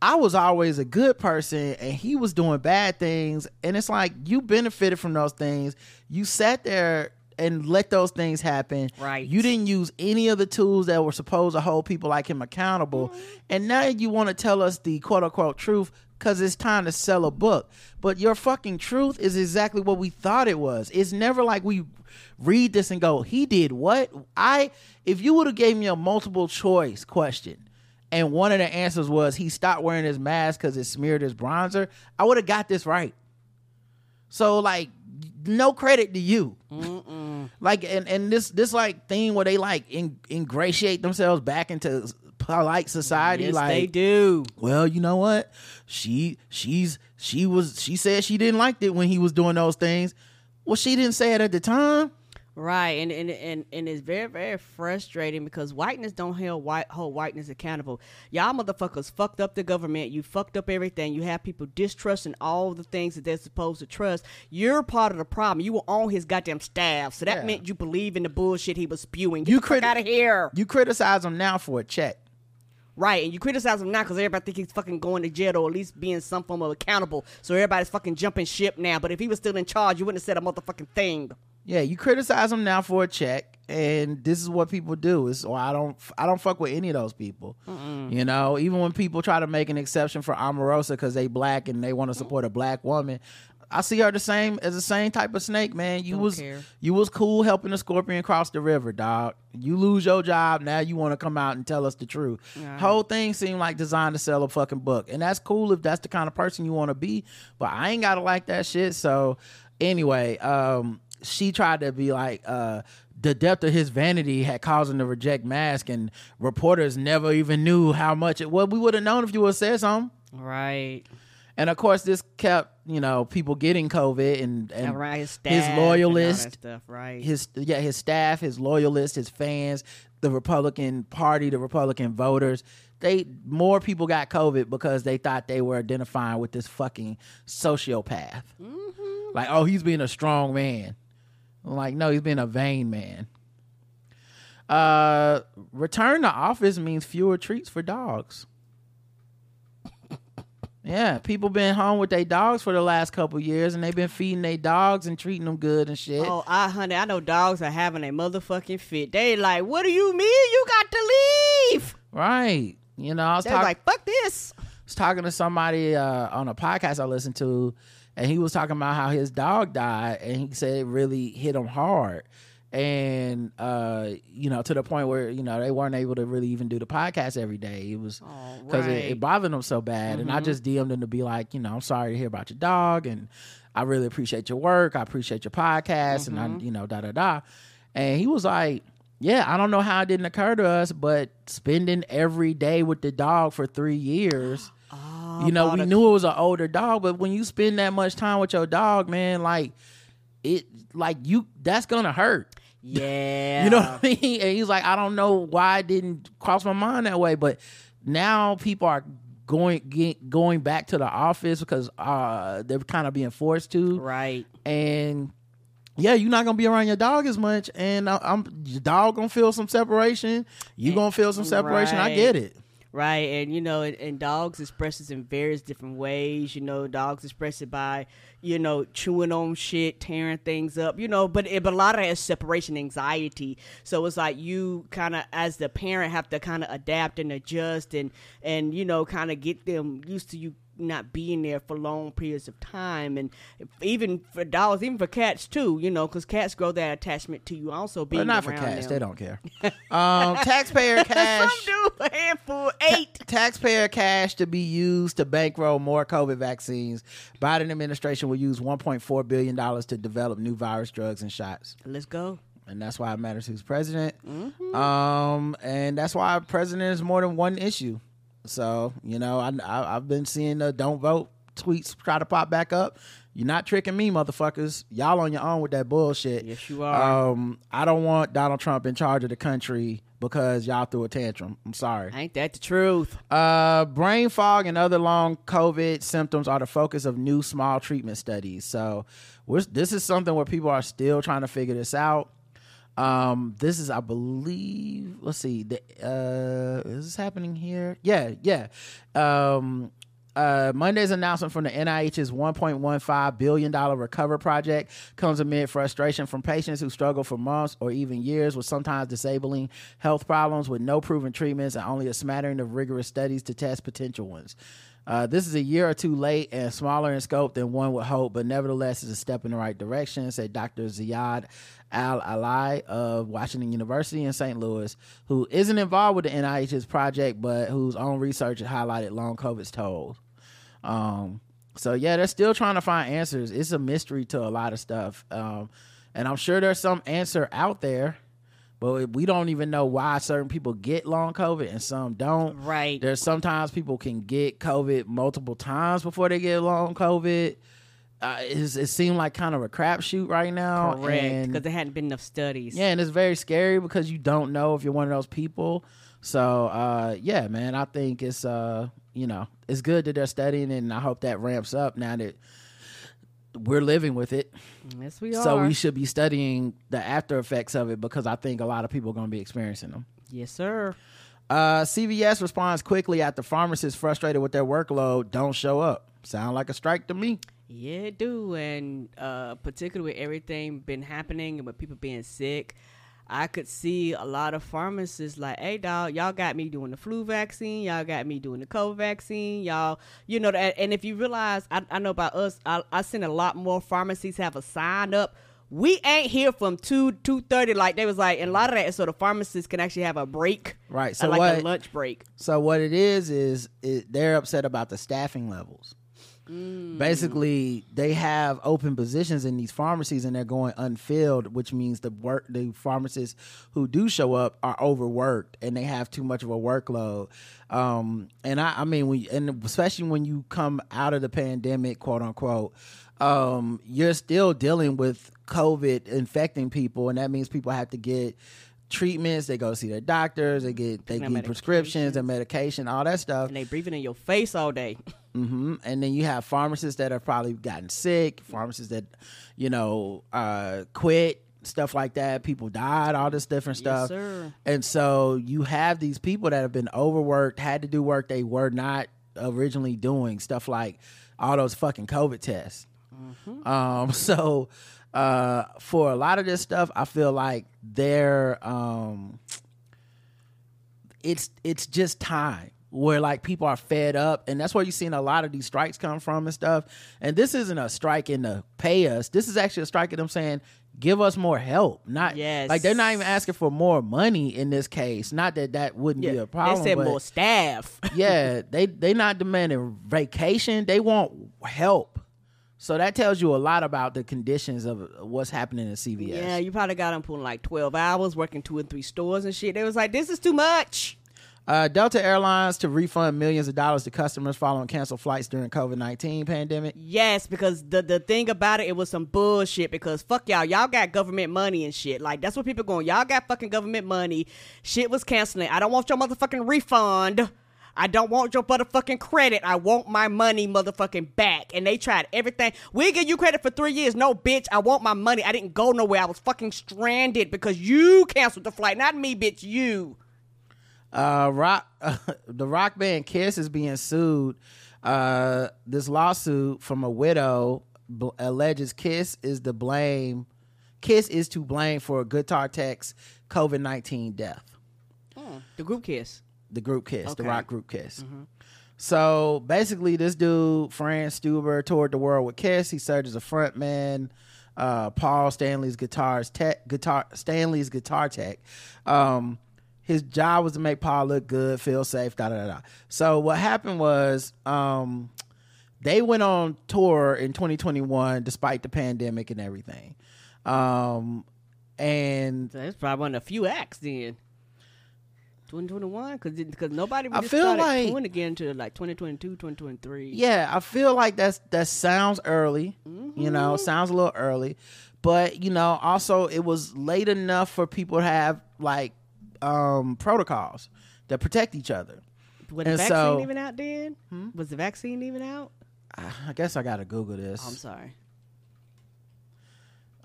I was always a good person and he was doing bad things. And it's like you benefited from those things. You sat there and let those things happen. Right. You didn't use any of the tools that were supposed to hold people like him accountable. Mm-hmm. And now you want to tell us the quote unquote truth because it's time to sell a book. But your fucking truth is exactly what we thought it was. It's never like we read this and go, he did what? I if you would have gave me a multiple choice question and one of the answers was he stopped wearing his mask because it smeared his bronzer, I would have got this right. So like, no credit to you. like, and and this this like thing where they like in, ingratiate themselves back into polite society. Yes, like they do. well, you know what? She she's she was she said she didn't like it when he was doing those things. Well, she didn't say it at the time. Right, and and and and it's very very frustrating because whiteness don't hold white hold whiteness accountable. Y'all motherfuckers fucked up the government. You fucked up everything. You have people distrusting all the things that they're supposed to trust. You're part of the problem. You were on his goddamn staff, so that Yeah. meant you believe in the bullshit he was spewing. Get You criti- out of here. You criticize him now for a check. Right, and you criticize him now because everybody think he's fucking going to jail or at least being some form of accountable. So everybody's fucking jumping ship now. But if he was still in charge, you wouldn't have said a motherfucking thing. Yeah, you criticize them now for a check, and this is what people do. Is well, I don't, I don't fuck with any of those people. You know, even when people try to make an exception for Omarosa because they black and they want to support a black woman, I see her the same as the same type of snake, man. You Don't was, care. you was cool helping the scorpion cross the river, dog. You lose your job, now you want to come out and tell us the truth. Whole thing seemed like designed to sell a fucking book, and that's cool if that's the kind of person you want to be. But I ain't gotta like that shit. So anyway, um, she tried to be like, uh, the depth of his vanity had caused him to reject mask, and reporters never even knew how much it. Well, we would have known if you would have said something. Right. And of course, this kept you know people getting COVID and and around his staff, his loyalist, stuff, right? his yeah his staff, his loyalists, his fans, the Republican Party, the Republican voters. They more people got COVID because they thought they were identifying with this fucking sociopath. Like, oh, he's being a strong man. Like, no, he's been a vain man. Uh, return to office means fewer treats for dogs. Yeah, people been home with their dogs for the last couple years, and they've been feeding their dogs and treating them good and shit. Oh, I honey, I know dogs are having a motherfucking fit. They like, what do you mean you got to leave? Right. You know, I was talking like, fuck this. I was talking to somebody uh, on a podcast I listened to, and he was talking about how his dog died, and he said it really hit him hard, and uh, you know, to the point where you know they weren't able to really even do the podcast every day. It was Oh, because it, right. it bothered him so bad, and I just DM'd him to be like, you know, I'm sorry to hear about your dog, and I really appreciate your work. I appreciate your podcast, and I, you know, da da da, and he was like. Yeah, I don't know how it didn't occur to us, but spending every day with the dog for three years, you know, we knew it was an older dog, but when you spend that much time with your dog, man, like it, like you, that's gonna hurt. Yeah. [LAUGHS] You know what I mean? And he's like, I don't know why it didn't cross my mind that way, but now people are going get, going back to the office because uh, they're kind of being forced to, Right. and yeah, you're not gonna be around your dog as much, and I, I'm your dog gonna feel some separation. You gonna feel some separation. I get it. Right, and you know, and, and dogs express it in various different ways. You know, dogs express it by, you know, chewing on shit, tearing things up. You know, but it, but a lot of is separation anxiety. So it's like you kind of, as the parent, have to kind of adapt and adjust, and and you know, kind of get them used to you not being there for long periods of time, and even for dogs, even for cats too. You know, because cats grow that attachment to you also being But not for cats. them. They don't care. [LAUGHS] um, taxpayer cash. Some do a handful, eight. taxpayer cash to be used to bankroll more COVID vaccines. Biden administration will use 1.4 billion dollars to develop new virus drugs and shots, Let's go. and that's why it matters who's president. Um, and that's why president is more than one issue. So you know, I, I I've been seeing the don't vote tweets try to pop back up. You're not tricking me, motherfuckers. Y'all on your own with that bullshit. Yes, you are. Um, I don't want Donald Trump in charge of the country because y'all threw a tantrum. I'm sorry. Ain't that the truth? Uh, brain fog and other long COVID symptoms are the focus of new small treatment studies. So, we're, this is something where people are still trying to figure this out. Um, this is, I believe, let's see, the, uh, is this happening here? Yeah, yeah. Um, uh, Monday's announcement from the NIH's $1.15 billion recover project comes amid frustration from patients who struggle for months or even years with sometimes disabling health problems with no proven treatments and only a smattering of rigorous studies to test potential ones. Uh, this is a year or two late and smaller in scope than one would hope, but nevertheless is a step in the right direction, said Dr. Ziad Al Ali of Washington University in St. Louis, who isn't involved with the NIH's project, but whose own research highlighted long COVID's toll. Um, so yeah, they're still trying to find answers. It's a mystery to a lot of stuff. Um, and I'm sure there's some answer out there, but we don't even know why certain people get long COVID and some don't. Right. There's sometimes people can get COVID multiple times before they get long COVID. uh, it seemed like kind of a crapshoot right now. Correct, because there hadn't been enough studies. yeah, and it's very scary because you don't know if you're one of those people. So uh, yeah, man, I think it's uh, you know it's good that they're studying, and I hope that ramps up now that we're living with it. yes, we are. So we should be studying the after effects of it because I think a lot of people are going to be experiencing them. yes, sir. Uh, CVS responds quickly after pharmacists frustrated with their workload don't show up. Sound like a strike to me. Yeah, it do, and uh, particularly with everything been happening and with people being sick, I could see a lot of pharmacists like, "Hey, dog, y'all got me doing the flu vaccine, y'all got me doing the COVID vaccine, y'all, you know." that And if you realize, I, I know about us, I, I seen a lot more pharmacies have a sign up. We ain't here from two two thirty like they was like, and a lot of that is so the pharmacists can actually have a break, Right, So so like what- a lunch break. So what it is is it, they're upset about the staffing levels. Basically, they have open positions in these pharmacies and they're going unfilled, which means the work the pharmacists who do show up are overworked and they have too much of a workload. Um, and I, I mean, we and especially when you come out of the pandemic, quote unquote, um, you're still dealing with COVID infecting people, and that means people have to get treatments. They go see their doctors. They get they get prescriptions and medication, all that stuff. And they breathing in your face all day. [LAUGHS] hmm And then you have pharmacists that have probably gotten sick, pharmacists that, you know, uh, quit, stuff like that. People died, all this different stuff. sir. And so you have these people that have been overworked, had to do work they were not originally doing, stuff like all those fucking COVID tests. Um, [LAUGHS] so uh, for a lot of this stuff, I feel like they're um, it's it's just time where like people are fed up and that's where you're seeing a lot of these strikes come from and stuff and this isn't a strike in to pay us this is actually a strike of them saying give us more help not Yes. like they're not even asking for more money in this case not that that wouldn't be a problem they said more staff. [LAUGHS] yeah they they not demanding vacation they want help so that tells you a lot about the conditions of what's happening in CVS. Yeah, you probably got them pulling like 12 hours, working two and three stores and shit. They was like, this is too much. Uh, Delta Airlines to refund millions of dollars to customers following canceled flights during COVID nineteen pandemic. Yes, because the the thing about it, it was some bullshit. Because fuck y'all, y'all got government money and shit. Like that's what people going. Y'all got fucking government money. Shit was canceling. I don't want your motherfucking refund. I don't want your motherfucking credit. I want my money motherfucking back. And they tried everything. We give you credit for three years. No, bitch. I want my money. I didn't go nowhere. I was fucking stranded because you canceled the flight. Not me, bitch. You. Uh, rock, [LAUGHS] the rock band Kiss is being sued. Uh, this lawsuit from a widow bl- alleges Kiss is the blame. Kiss is to blame for a Guitar Tech's COVID nineteen death. The group kiss. the group Kiss, the Okay. Mm-hmm. rock group Kiss. So basically, this dude, Franz Stueber, toured the world with Kiss. He served as a frontman. Uh, Paul Stanley's guitars tech, guitar Stanley's guitar tech. Um, his job was to make Paul look good, feel safe, da da da. So what happened was, um, they went on tour in 2021 despite the pandemic and everything. Um, and So that's probably one of the few acts then. 2021 because because nobody I feel like- touring again until like 2022 2023 Yeah, I feel like that's that sounds early. You know, sounds a little early, but you know, also it was late enough for people to have like um protocols that protect each other. was the and vaccine so- even out then was the vaccine even out I guess I gotta Google this. oh, i'm sorry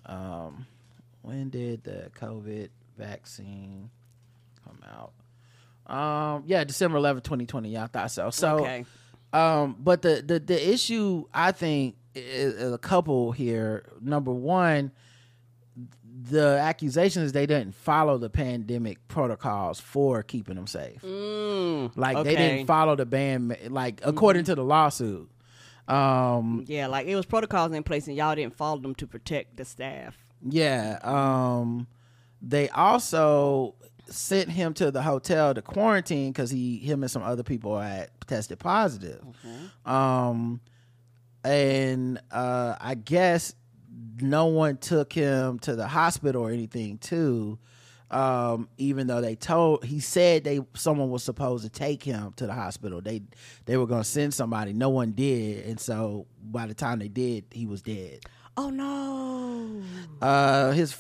Um, when did the COVID vaccine come out? Um, yeah, December 11, 2020. Yeah, I thought so. So, okay Um, but the, the the issue I think is a couple here. Number one, the accusation is they didn't follow the pandemic protocols for keeping them safe. Mm, Like they okay. Mm-hmm. didn't follow the ban, like according to the lawsuit. Um, yeah like it was protocols in place and y'all didn't follow them to protect the staff yeah. Um, they also sent him to the hotel to quarantine because he, him, and some other people had tested positive. Um, and uh, I guess no one took him to the hospital or anything too. Um, even though they told he said they someone was supposed to take him to the hospital. They they were gonna send somebody. No one did, and so by the time they did, he was dead. Oh no. Uh, his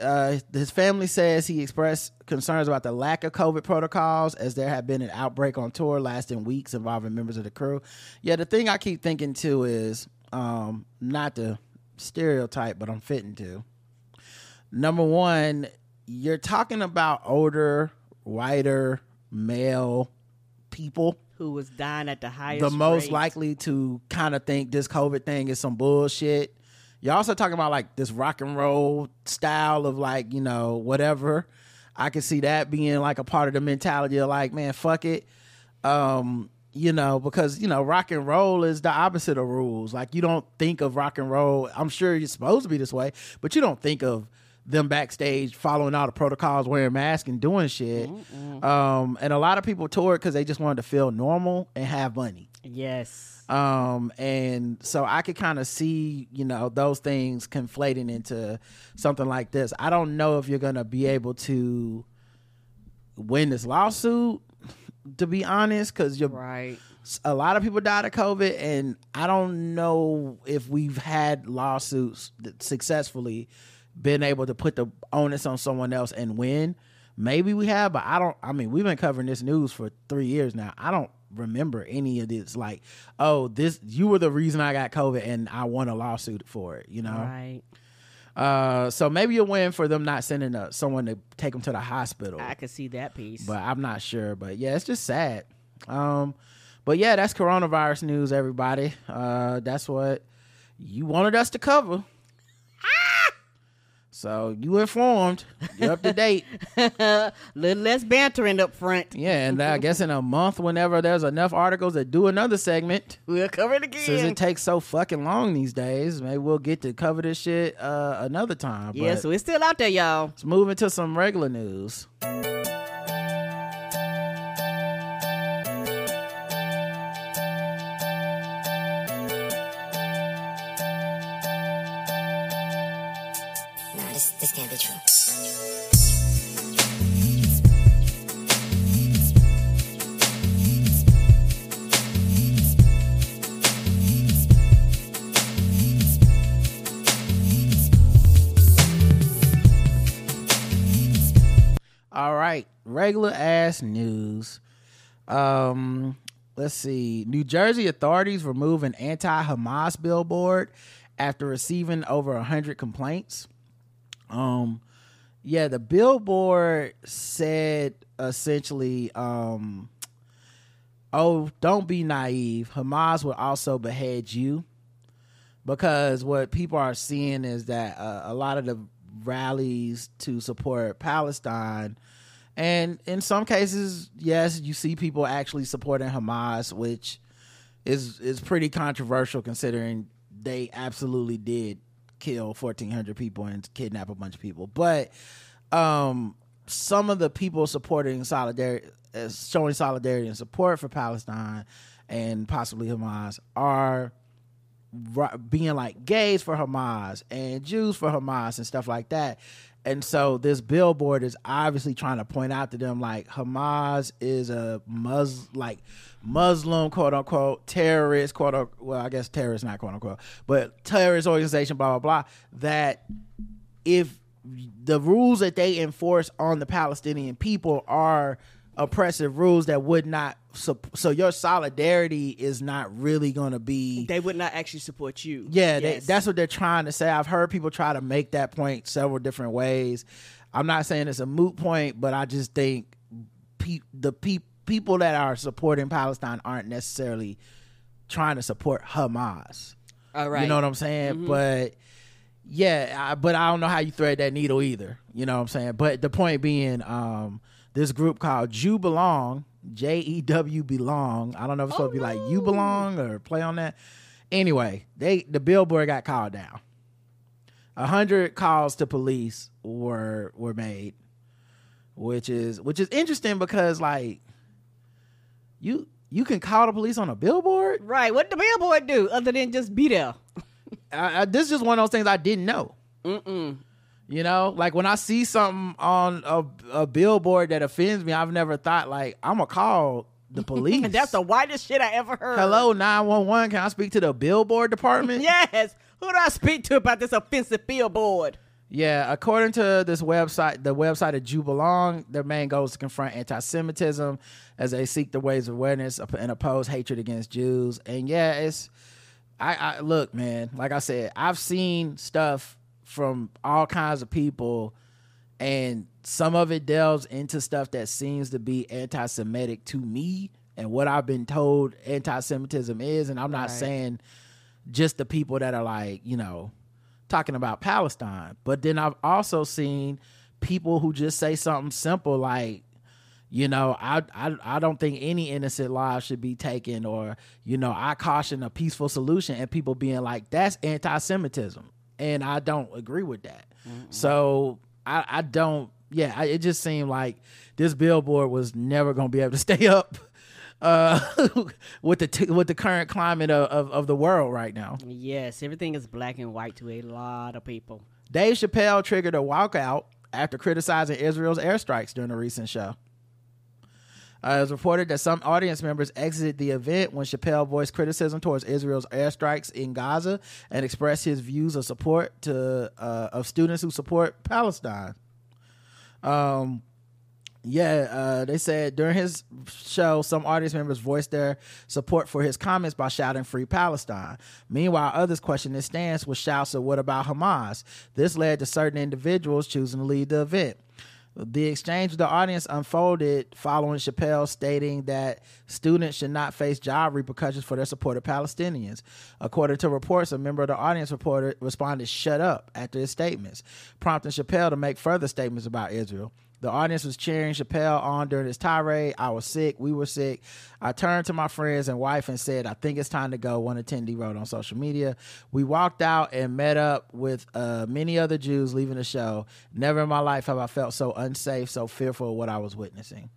uh, his family says he expressed concerns about the lack of COVID protocols as there had been an outbreak on tour lasting weeks involving members of the crew. Yeah, the thing I keep thinking too is um, not the stereotype, but I'm fitting to. Number one, you're talking about older, whiter, male people Who was dying at the highest the most rate. likely to kind of think this COVID thing is some bullshit. You're also talking about like this rock and roll style of like, you know, whatever. I could see that being like a part of the mentality of like, man, fuck it. Um, you know, because, you know, rock and roll is the opposite of rules. Like you don't think of rock and roll. I'm sure you're supposed to be this way, but you don't think of them backstage following all the protocols, wearing masks and doing shit. Um, and a lot of people toured because they just wanted to feel normal and have money. Yes. Um, and so I could kind of see, you know, those things conflating into something like this. I don't know if you're gonna be able to win this lawsuit, to be honest, because you're Right. a lot of people died of COVID, and I don't know if we've had lawsuits that successfully been able to put the onus on someone else and win. Maybe we have, but I don't. I mean, we've been covering this news for three years now. I don't remember any of this. Like, oh, this you were the reason I got COVID, and I won a lawsuit for it. You know. Right. Uh, so maybe a win for them not sending a, someone to take them to the hospital I could see that piece. but I'm not sure. But yeah, it's just sad. Um, but yeah, that's coronavirus news, everybody. Uh, that's what you wanted us to cover. So you informed, you're up to date. [LAUGHS] little less bantering up front. Yeah, and I guess in a month, whenever there's enough articles that do another segment, We'll cover it again. since it takes so fucking long these days, maybe we'll get to cover this shit uh, another time. yeah, But so it's still out there, y'all. let's move into some regular news. Regular ass news. Um, let's see. New Jersey authorities remove an anti-Hamas billboard after receiving over hundred complaints. Um, yeah, the billboard said essentially, um, "Oh, don't be naive. Hamas will also behead you." because what people are seeing is that uh, a lot of the rallies to support Palestine, and in some cases, yes, you see people actually supporting Hamas, which is is pretty controversial considering they absolutely did kill fourteen hundred people and kidnap a bunch of people. But um, some of the people supporting solidarity, uh, showing solidarity and support for Palestine and possibly Hamas are being like gays for Hamas and Jews for Hamas and stuff like that. And so this billboard is obviously trying to point out to them like Hamas is a Mus like Muslim quote unquote terrorist quote unquote well I guess terrorist not quote unquote but terrorist organization blah blah blah that if the rules that they enforce on the Palestinian people are oppressive rules that would not sup- so your solidarity is not really going to be They would not actually support you. yeah, they, that's what they're trying to say. I've heard people try to make that point several different ways. I'm not saying it's a moot point, but I just think pe- the pe- people that are supporting Palestine aren't necessarily trying to support Hamas. All right. You know what I'm saying? But yeah, I, but I don't know how you thread that needle either. You know what I'm saying? But the point being, um, this group called Jew Belong, J E W Belong. I don't know if it's supposed to be like You Belong or play on that. Anyway, they the billboard got called down. A hundred calls to police were were made, which is which is interesting because like you you can call the police on a billboard. Right. What the billboard do other than just be there? [LAUGHS] I, I, this is just one of those things I didn't know. Mm-mm. You know, like when I see something on a, a billboard that offends me, I've never thought like I'm gonna call the [LAUGHS] police. That's the whitest shit I ever heard. hello nine one one. Can I speak to the billboard department? [LAUGHS] Yes. Who do I speak to about this offensive billboard? Yeah, according to this website, the website of JewBelong, their main goal is to confront anti-Semitism as they seek to raise awareness and oppose hatred against Jews. And yeah, it's I, I look, man. Like I said, I've seen stuff from all kinds of people, and some of it delves into stuff that seems to be anti-Semitic to me and what I've been told anti-Semitism is. And I'm not Right. saying just the people that are like, you know, talking about Palestine. But then I've also seen people who just say something simple like, you know, I, I I don't think any innocent lives should be taken, or you know, I caution a peaceful solution, and people being like, that's anti-Semitism, and I don't agree with that. So I I don't. Yeah, I, it just seemed like this billboard was never going to be able to [LAUGHS] stay up uh, [LAUGHS] with the t- with the current climate of, of, of the world right now. Yes, everything is black and white to a lot of people. Dave Chappelle triggered a walkout after criticizing Israel's airstrikes during a recent show. Uh, it was reported that some audience members exited the event when Chappelle voiced criticism towards Israel's airstrikes in Gaza and expressed his views of support to uh, of students who support Palestine. Um, yeah, uh, they said during his show, some audience members voiced their support for his comments by shouting "Free Palestine." Meanwhile, others questioned his stance with shouts of "What about Hamas?" This led to certain individuals choosing to leave the event. The exchange with the audience unfolded following Chappelle stating that students should not face job repercussions for their support of Palestinians. According to reports, a member of the audience reported responded "Shut up" after his statements, prompting Chappelle to make further statements about Israel. The audience was cheering Chappelle on during his tirade. I was sick. We were sick. I turned to my friends and wife and said, I think it's time to go. One attendee wrote on social media. We walked out and met up with uh, many other Jews leaving the show. Never in my life have I felt so unsafe, so fearful of what I was witnessing.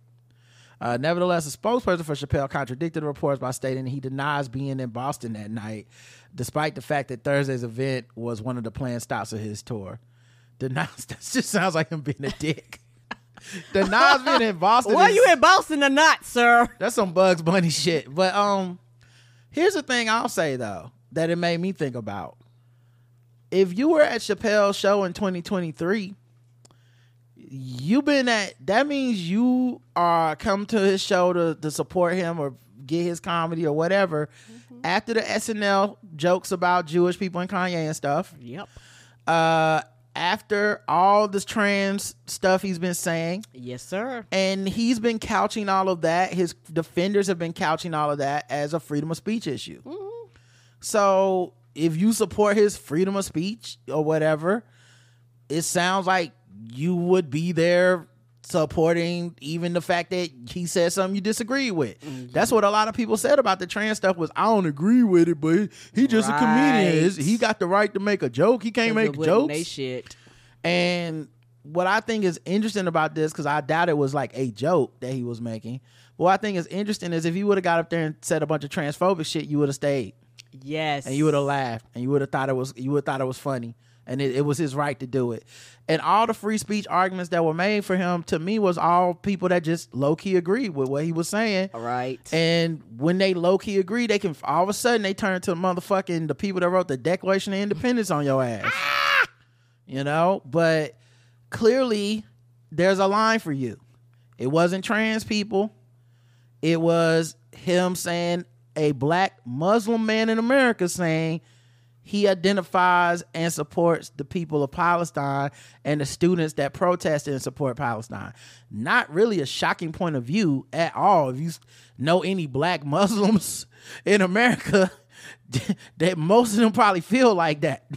Uh, nevertheless, a spokesperson for Chappelle contradicted the reports by stating he denies being in Boston that night, despite the fact that Thursday's event was one of the planned stops of his tour. Denies [LAUGHS] that just sounds like him being a dick. Denies being in Boston. Were you in Boston or not, sir? that's some Bugs Bunny shit. But um, here's the thing I'll say though that it made me think about. If you were at Chappelle's show in 2023, you've been at that means you are come to his show to, to support him or get his comedy or whatever. After the SNL jokes about Jewish people and Kanye and stuff, Yep. uh, after all this trans stuff he's been saying, Yes, sir. and he's been couching all of that. His defenders have been couching all of that as a freedom of speech issue. Mm-hmm. So if you support his freedom of speech or whatever, it sounds like you would be there supporting even the fact that he said something you disagree with. Mm-hmm. That's what a lot of people said about the trans stuff was I don't agree with it, but he just a comedian. His- He got the right to make a joke. He can't make jokes. They shit. And what I think is interesting about this, because I doubt it was like a joke that he was making. What I think is interesting is if he would have got up there and said a bunch of transphobic shit, you would have stayed Yes. and you would have laughed and you would have thought it was you would have thought it was funny and it, it was his right to do it. And all the free speech arguments that were made for him to me was all people that just low key agreed with what he was saying. All right. And when they low key agree, they can all of a sudden they turn to motherfucking the people that wrote the Declaration of Independence on your ass. Ah! You know, but clearly there's a line for you. It wasn't trans people. It was him saying a black Muslim man in America saying he identifies and supports the people of Palestine and the students that protest and support Palestine. Not really a shocking point of view at all. If you know any black [LAUGHS] Muslims in America, [LAUGHS] that most of them probably feel like that.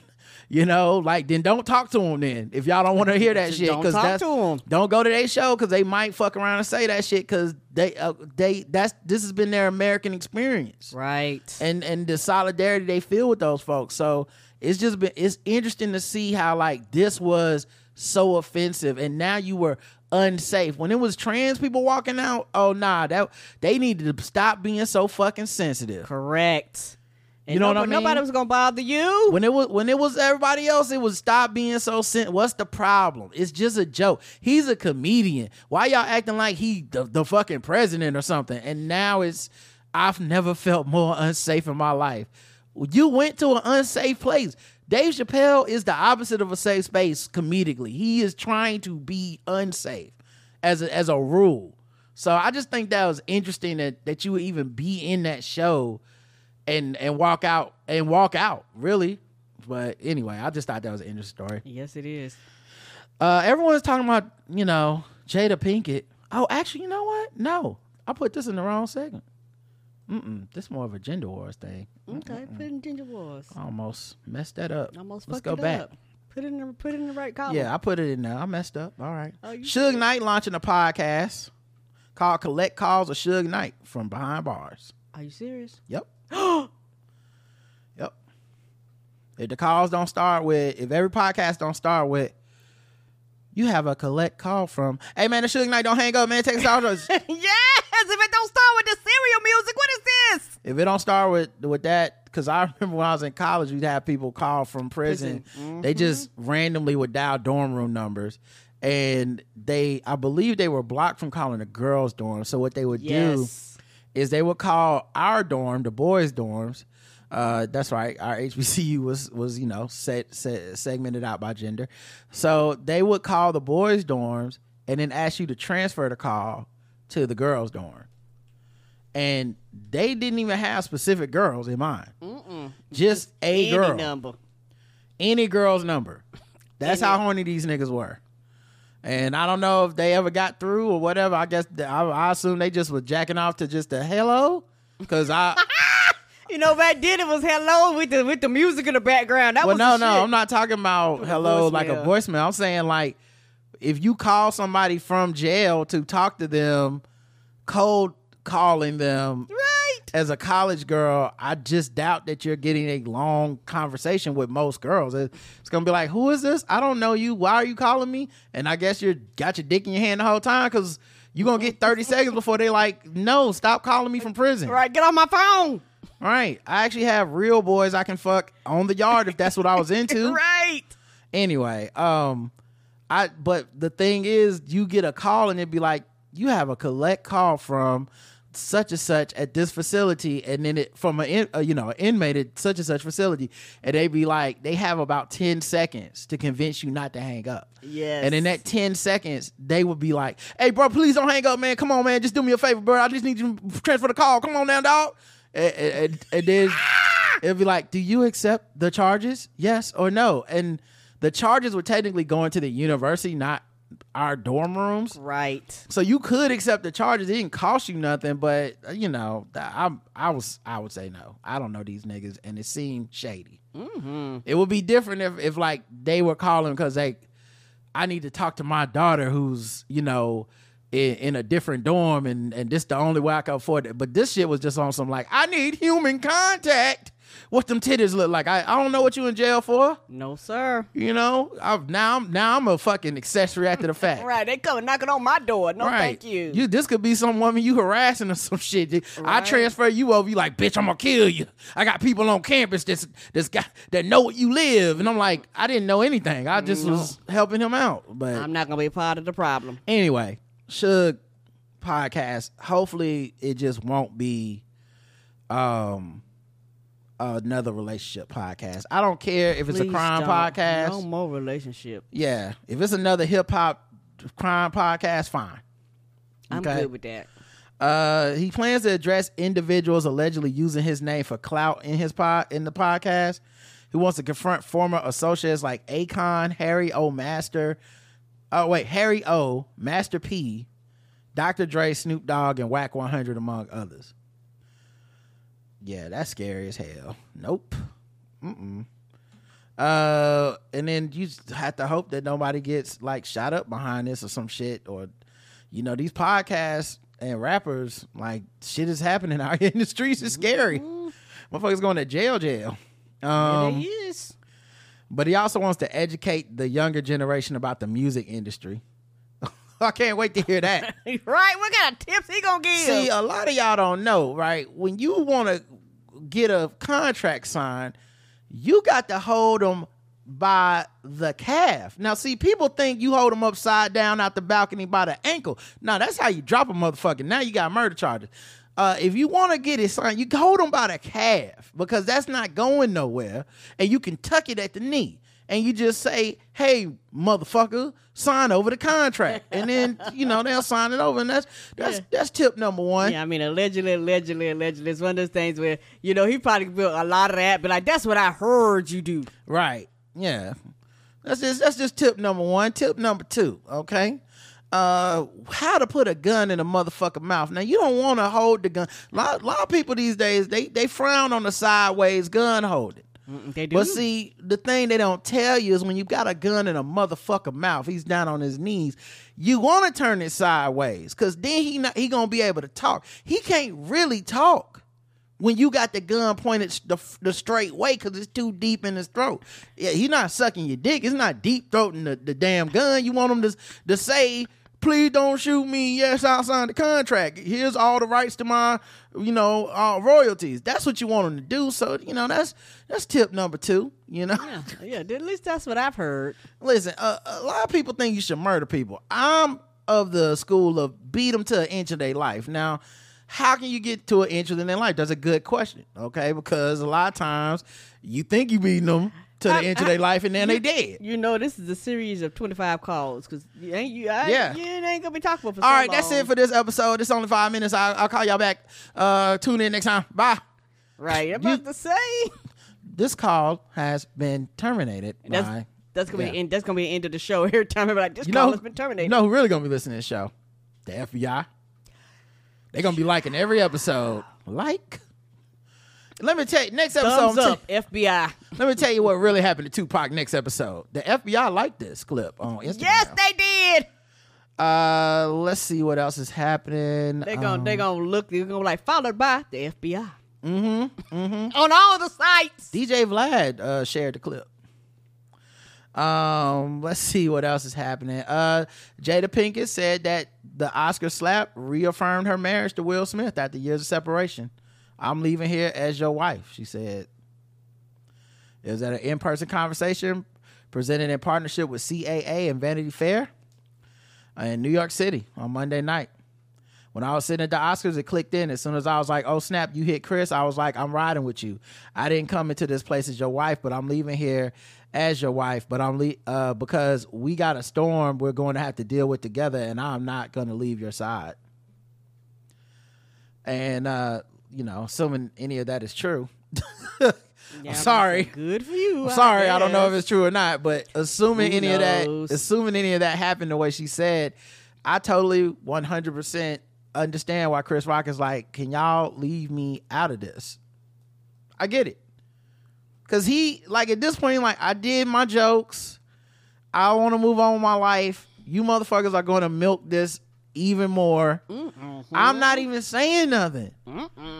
You know, like then don't talk to them. Then if y'all don't want to hear [LAUGHS] that shit, don't because talk to 'em. don't go to their show because they might fuck around and say that shit because they uh, they that's this has been their American experience Right. and and the solidarity they feel with those folks. So it's just been it's interesting to see how like this was so offensive, and now you were unsafe when it was trans people walking out. Oh nah, that they needed to stop being so fucking sensitive. Correct. And you know what I nobody, mean? Nobody was gonna bother you. when it was when it was everybody else, it was stop being so sen- What's the problem? It's just a joke. He's a comedian. Why y'all acting like he the, the fucking president or something? And now it's I've never felt more unsafe in my life. You went to an unsafe place. Dave Chappelle is the opposite of a safe space comedically. He is trying to be unsafe as a, as a rule. So I just think that was interesting that that you would even be in that show and and walk out and walk out really. But anyway, I just thought that was an interesting story. yes, it is. Uh, everyone's talking about you know Jada Pinkett. Oh, actually, you know what? No, I put this in the wrong segment. Mm-mm, this more of a gender wars thing. Okay, put in gender Wars. Almost messed that up. Almost Let's fucked go it back. up. Put it in the put it in the right column. Yeah, I put it in there. I messed up. All right. Oh, you Suge Knight launching a podcast called Collect Calls of Suge Knight from Behind Bars. Are you serious? Yep. [GASPS] yep. If the calls don't start with, if every podcast don't start with, you have a collect call from, hey man, the Suge Knight don't hang up, man. Text out. if yes. If it don't start with the serial music, what is this? If it don't start with with that, because I remember when I was in college, we'd have people call from prison. Mm-hmm. They just randomly would dial dorm room numbers. And they, I believe they were blocked from calling the girls' dorm. So what they would do Yes. Is they would call our dorm, the boys' dorms. Uh, that's right. Our HBCU [LAUGHS] was was you know set, set segmented out by gender, so they would call the boys' dorms and then ask you to transfer the call to the girls' dorm, and they didn't even have specific girls in mind, just a Any girl, number. any girl's number. That's how horny these niggas were. And I don't know if they ever got through or whatever. I guess I, I assume they just was jacking off to just a hello, because I. [LAUGHS] You know, back then it was hello with the with the music in the background. That well, was no, no, shit. I'm not talking about a hello like a voicemail. voicemail. I'm saying like if you call somebody from jail to talk to them, cold calling them Right. As a college girl, I just doubt that you're getting a long conversation with most girls. It's gonna be like, "Who is this? I don't know you. Why are you calling me?" And I guess you got your dick in your hand the whole time because you're gonna get 30 seconds before they like, "No, stop calling me from prison." Right. Get on my phone. Right. I actually have real boys I can fuck on the yard if that's what I was into. [LAUGHS] Right. Anyway, um, I but the thing is, you get a call and it'd be like, you have a collect call from such and such at this facility, and then it from a, uh, you know an inmate at such and such facility, and they be like, they have about ten seconds to convince you not to hang up. Yes. And in that 10 seconds, they would be like, hey, bro, please don't hang up, man. Come on, man. Just do me a favor, bro. I just need you to transfer the call. Come on now, dog. And, and, and then it'd be like, do you accept the charges? Yes or no? And the charges were technically going to the university, not our dorm rooms. Right. So you could accept the charges. It didn't cost you nothing, but you know, I I was I would say no. I don't know these niggas, and it seemed shady. Mm-hmm. It would be different if if like they were calling because they, I need to talk to my daughter who's you know. In, in a different dorm and and this the only way I can afford it. But this shit was just on some like I need human contact. What them titties look like? I, I don't know what you in jail for. No, sir. You know, I've, now I'm now I'm a fucking accessory after the fact. [LAUGHS] Right. They come knocking on my door. No, thank you. You this could be some woman you harassing or some shit. I transfer you over. You like, bitch, I'm gonna kill you. I got people on campus that's that's got that know where you live, and I'm like, I didn't know anything. I just was helping him out. But I'm not gonna be part of the problem. anyway, Suge podcast. Hopefully, it just won't be um another relationship podcast. I don't care if it's a crime don't. podcast. No more relationship. Yeah, if it's another hip hop crime podcast, fine. I'm Okay. good with that. Uh, he plans to address individuals allegedly using his name for clout in his pod in the podcast. He wants to confront former associates like Akon, Harry O. Master, oh wait, Harry O, Master P, Dr. Dre, Snoop Dogg, and Wack 100 among others. Yeah, that's scary as hell. Nope. Mm-mm. Uh, and then you have to hope that nobody gets like shot up behind this or some shit, or you know, these podcasts and rappers like shit is happening [LAUGHS] out here in the streets. It's scary. Motherfuckers going to jail, jail. Um, is. but he also wants to educate the younger generation about the music industry. [LAUGHS] I can't wait to hear that. [LAUGHS] right. What kind of tips he gonna give? See, a lot of y'all don't know, right? When you want to get a contract signed, you got to hold them by the calf. Now, see, people think you hold them upside down out the balcony by the ankle. No, that's how you drop a motherfucker. Now you got murder charges. Uh, if you want to get it signed, you hold them by the calf because that's not going nowhere, and you can tuck it at the knee. And you just say, "Hey, motherfucker, sign over the contract," and then [LAUGHS] you know they'll sign it over, and that's that's Yeah. that's tip number one. Yeah, I mean, allegedly, allegedly, allegedly. It's one of those things where, you know, he probably built a lot of that, but like, that's what I heard you do. Right. Yeah. That's just that's just tip number one. Tip number two, okay? Uh how to put a gun in a motherfucker mouth. Now you don't want to hold the gun. A lot, lot of people these days they they frown on the sideways gun holding. They do. But see, the thing they don't tell you is when you got a gun in a motherfucker mouth, he's down on his knees. You want to turn it sideways, cause then he not, he gonna be able to talk. He can't really talk when you got the gun pointed the, the straight way, cause it's too deep in his throat. Yeah, he's not sucking your dick. It's not deep throating the, the damn gun. You want him to to say. Please don't shoot me. Yes, I'll sign the contract. Here's all the rights to my, you know, uh, royalties. That's what you want them to do. So, you know, that's that's tip number two. You know, yeah, yeah, at least that's what I've heard. listen, uh, a lot of people think you should murder people. I'm of the school of beat them to an inch of their life. Now, how can you get to an inch of their life? That's a good question, okay? Because a lot of times you think you beating them to the I- inch of their life and then they dead. You know, this is a series of 25 calls because you ain't, you, I, Yeah. you ain't gonna be talking about for All so right, that's it for this episode. It's only five minutes. I'll, I'll call y'all back. Uh, tune in next time. Bye. Right, I'm about You- to say. This call has been terminated. That's, by, that's gonna yeah. be the end, that's gonna be the end of the show. Every time I'm like, this you call know, has been terminated. You know who really gonna be listening to the show? The FBI. They're gonna be liking every episode. Like. Let me tell you, next episode. Thumbs up, FBI. let me tell you what really happened to Tupac next episode. The FBI liked this clip on Instagram. Yes, they did. Uh, let's see what else is happening. They gonna Um, they gonna look. They're gonna be like followed by the FBI. Mm-hmm. Mm-hmm. On all the sites. DJ Vlad uh, shared the clip. Um, let's see what else is happening. Uh, Jada Pinkett said that the Oscar slap reaffirmed her marriage to Will Smith after years of separation. I'm leaving here as your wife, she said. It was at an in-person conversation presented in partnership with CAA and Vanity Fair in New York City on Monday night. When I was sitting at the Oscars, it clicked in. As soon as I was like, "Oh snap, you hit Chris," I was like, "I'm riding with you. I didn't come into this place as your wife, but I'm leaving here as your wife. But I'm le- uh, because we got a storm we're going to have to deal with together, and I'm not going to leave your side." And uh, you know, assuming any of that is true, [LAUGHS] Yeah, I'm sorry. Good for you. I'm sorry, I don't know if it's true or not, but assuming Who any of that, assuming any of that happened the way she said, I totally 100% understand why Chris Rock is like, can y'all leave me out of this? I get it. Cause he, like at this point, like I did my jokes. I want to move on with my life. You motherfuckers are going to milk this even more. I'm not even saying nothing.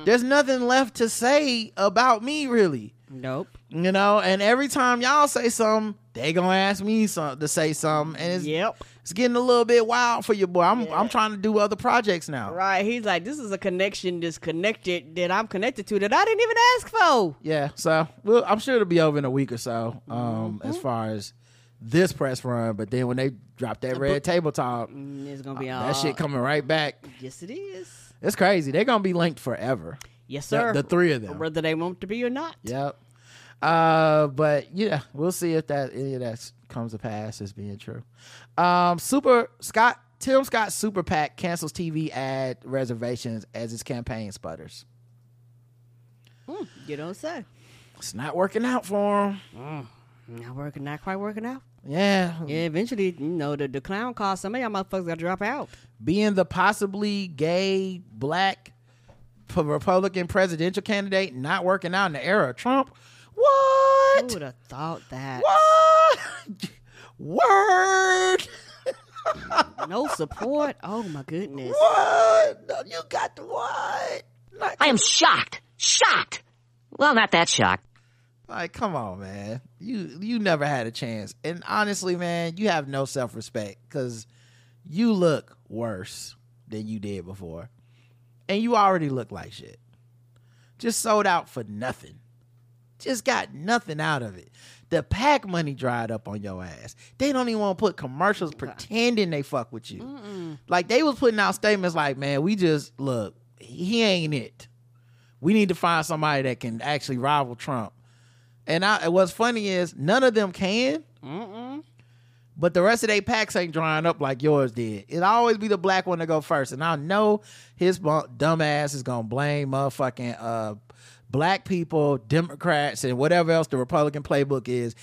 There's nothing left to say about me, really. Nope. You know, and every time y'all say something, they gonna ask me some, to say something, and it's, Yep. it's getting a little bit wild for you, boy. I'm Yeah. I'm trying to do other projects now. Right. He's like, this is a connection that's connected that I'm connected to that I didn't even ask for. Yeah, so well, I'm sure it'll be over in a week or so. Um, Mm-hmm. as far as this press run, but then when they drop that red table talk, Mm, It's gonna be all Uh, that shit coming right back. Yes, it is. It's crazy. They're gonna be linked forever. Yes, The- sir. the three of them. whether they want to be or not. Yep. Uh, but yeah, we'll see if that any of that comes to pass as being true. Um, Super Scott Tim Scott Super PAC cancels TV ad reservations as his campaign sputters. Hmm, you don't say. It's not working out for him. Not working. Not quite working out. Yeah, Yeah. Eventually, you know, the, the clown cost some of y'all motherfuckers got to drop out. being the possibly gay black p- Republican presidential candidate not working out in the era of Trump. What? Who What? would have thought that? What? [LAUGHS] Word. No support. Oh my goodness. What? No, You got the what? Like, I am shocked. Shocked. Well, not that shocked. Like, come on, man. You you never had a chance. And honestly, man, you have no self respect because you look worse than you did before, and you already look like shit. Just sold out for nothing. Just got nothing out of it. The PAC money dried up on your ass. They don't even want to put commercials pretending they fuck with you. Like they was putting out statements like, "Man, we just look, he ain't it. We need to find somebody that can actually rival Trump." And I, what's funny is none of them can. But the rest of their PACs ain't drying up like yours did. It'll always be the black one to go first. And I know his bu- dumb ass is gonna blame motherfucking uh, black people, Democrats, and whatever else the Republican playbook is.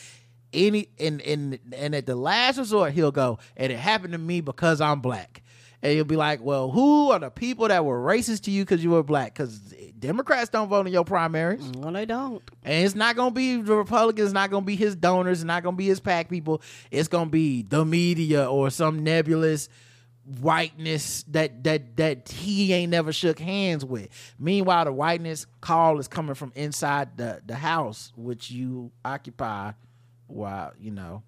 Any and and and at the last resort, he'll go, and it happened to me because I'm black. And you'll be like, well, who are the people that were racist to you because you were black? Because Democrats don't vote in your primaries. No, they don't. And it's not gonna be the Republicans, not gonna be his donors, it's not gonna be his PAC people. It's gonna be the media or some nebulous whiteness that that that he ain't never shook hands with. Meanwhile, the whiteness call is coming from inside the the house which you occupy. While you know,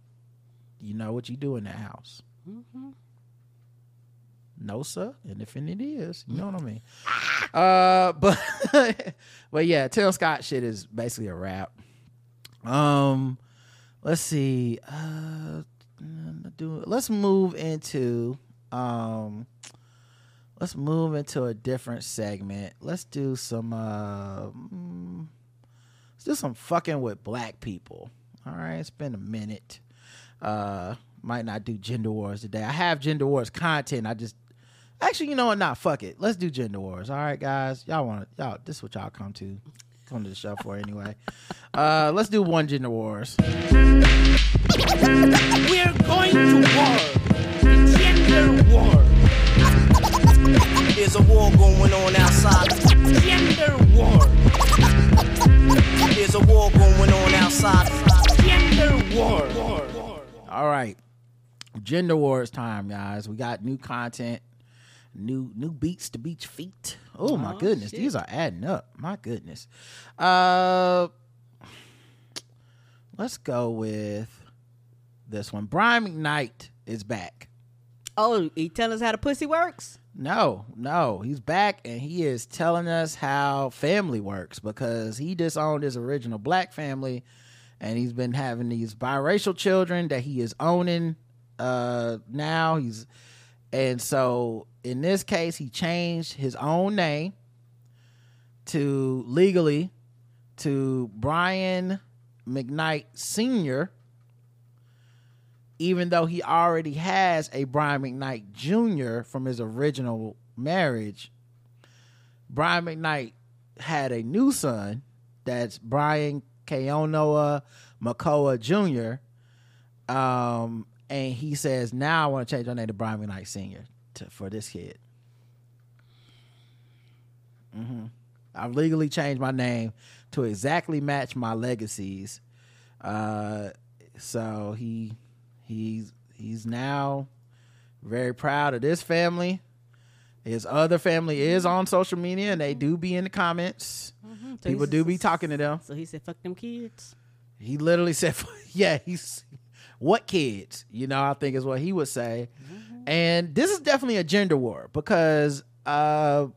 you know what you do in that house. Mm-hmm. No, sir. And if it is, you know what I mean. [LAUGHS] Uh, but [LAUGHS] but yeah, Tim Scott shit is basically a wrap. Um, let's see. Uh, do let's move into um, let's move into a different segment. Let's do some uh, mm, let's do some fucking with black people. All right, it's been a minute. Uh, might not do gender wars today. I have gender wars content. I just Actually, you know what? Nah, fuck it. Let's do gender wars. All right, guys. Y'all want to? Y'all. This is what y'all come to, come to the show for anyway. [LAUGHS] Uh, let's do one gender wars. We're going to war. Gender war. There's a war going on outside. Gender war. There's a war going on outside. Gender war. All right, gender wars time, guys. We got new content, new new beats to beach feet. Oh my goodness, these are adding up. My goodness. Uh, let's go with this one. Brian McKnight is back. Oh, he telling us how the pussy works? No, no, he's back and he is telling us how family works because he disowned his original black family and he's been having these biracial children that he is owning uh now. He's and so in this case he changed his own name to legally to Brian McKnight Sr even though he already has a Brian McKnight Jr. from his original marriage, Brian McKnight had a new son that's Brian Keonoa Makoa Jr. Um, and he says, now I want to change my name to Brian McKnight. To, for this kid. hmm I've legally changed my name to exactly match my legacies. Uh, so he he's he's now very proud of this family. His other family is on social media and they do be in the comments. So People do be talking to them. So he said, "Fuck them kids." He literally said, [LAUGHS] "Yeah, he's what kids?" You know, I think is what he would say. And this is definitely a gender war because uh,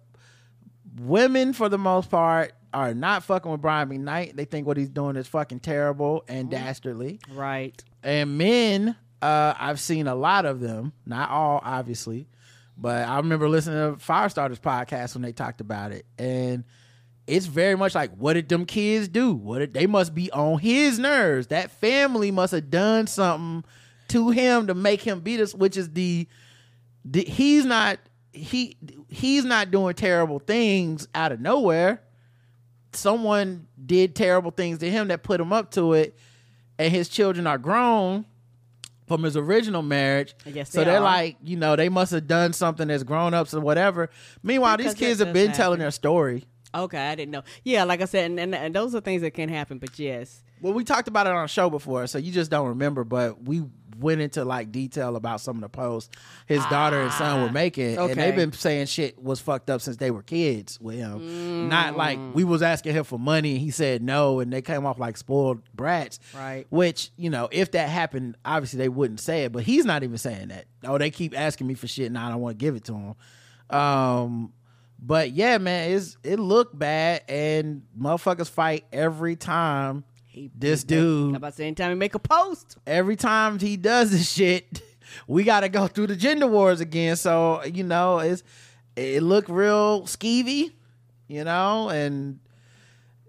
women, for the most part, are not fucking with Brian McKnight. They think what he's doing is fucking terrible and dastardly. Right. And men, uh, I've seen a lot of them, not all, obviously, but I remember listening to Firestarters podcast when they talked about it. And it's very much like, what did them kids do? What did, they must be on his nerves. That family must have done something to him to make him beat us, which is the, the he's not he he's not doing terrible things out of nowhere. Someone did terrible things to him that put him up to it, and his children are grown from his original marriage. Yes, so they they're are. like, you know, they must have done something that's grown ups or whatever. Meanwhile, Because these kids have been telling their story. Okay, I didn't know. Yeah, like I said, and, and, and those are things that can happen. But yes, Well, we talked about it on a show before, so you just don't remember, but we went into like detail about some of the posts his daughter and son were making. okay. And they've been saying shit was fucked up since they were kids with him. Not like we was asking him for money and he said no and they came off like spoiled brats. Right. Which, you know, if that happened, obviously they wouldn't say it, but he's not even saying that. Oh, they keep asking me for shit and I don't want to give it to him. Um But yeah, man, it's it looked bad, and motherfuckers fight every time. He, This dude, about to say anytime he make a post. every time he does this shit, [LAUGHS] we got to go through the gender wars again. So you know, it's it looked real skeevy, you know, and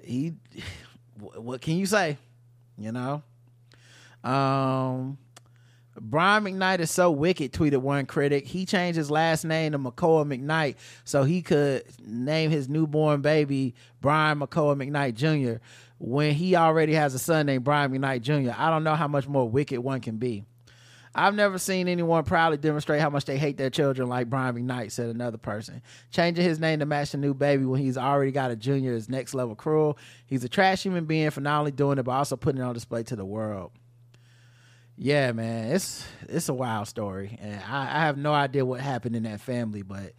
he, [SIGHS] what can you say, you know? Um, Brian McKnight is so wicked, tweeted one critic. He changed his last name to McCoy McKnight so he could name his newborn baby Brian McCoy McKnight Jr. when he already has a son named Brian McKnight Jr. I don't know how much more wicked one can be. I've never seen anyone proudly demonstrate how much they hate their children like Brian McKnight, said another person. Changing his name to match the new baby when he's already got a junior is next level cruel. He's a trash human being for not only doing it, but also putting it on display to the world. Yeah, man, it's it's a wild story, and I, I have no idea what happened in that family, but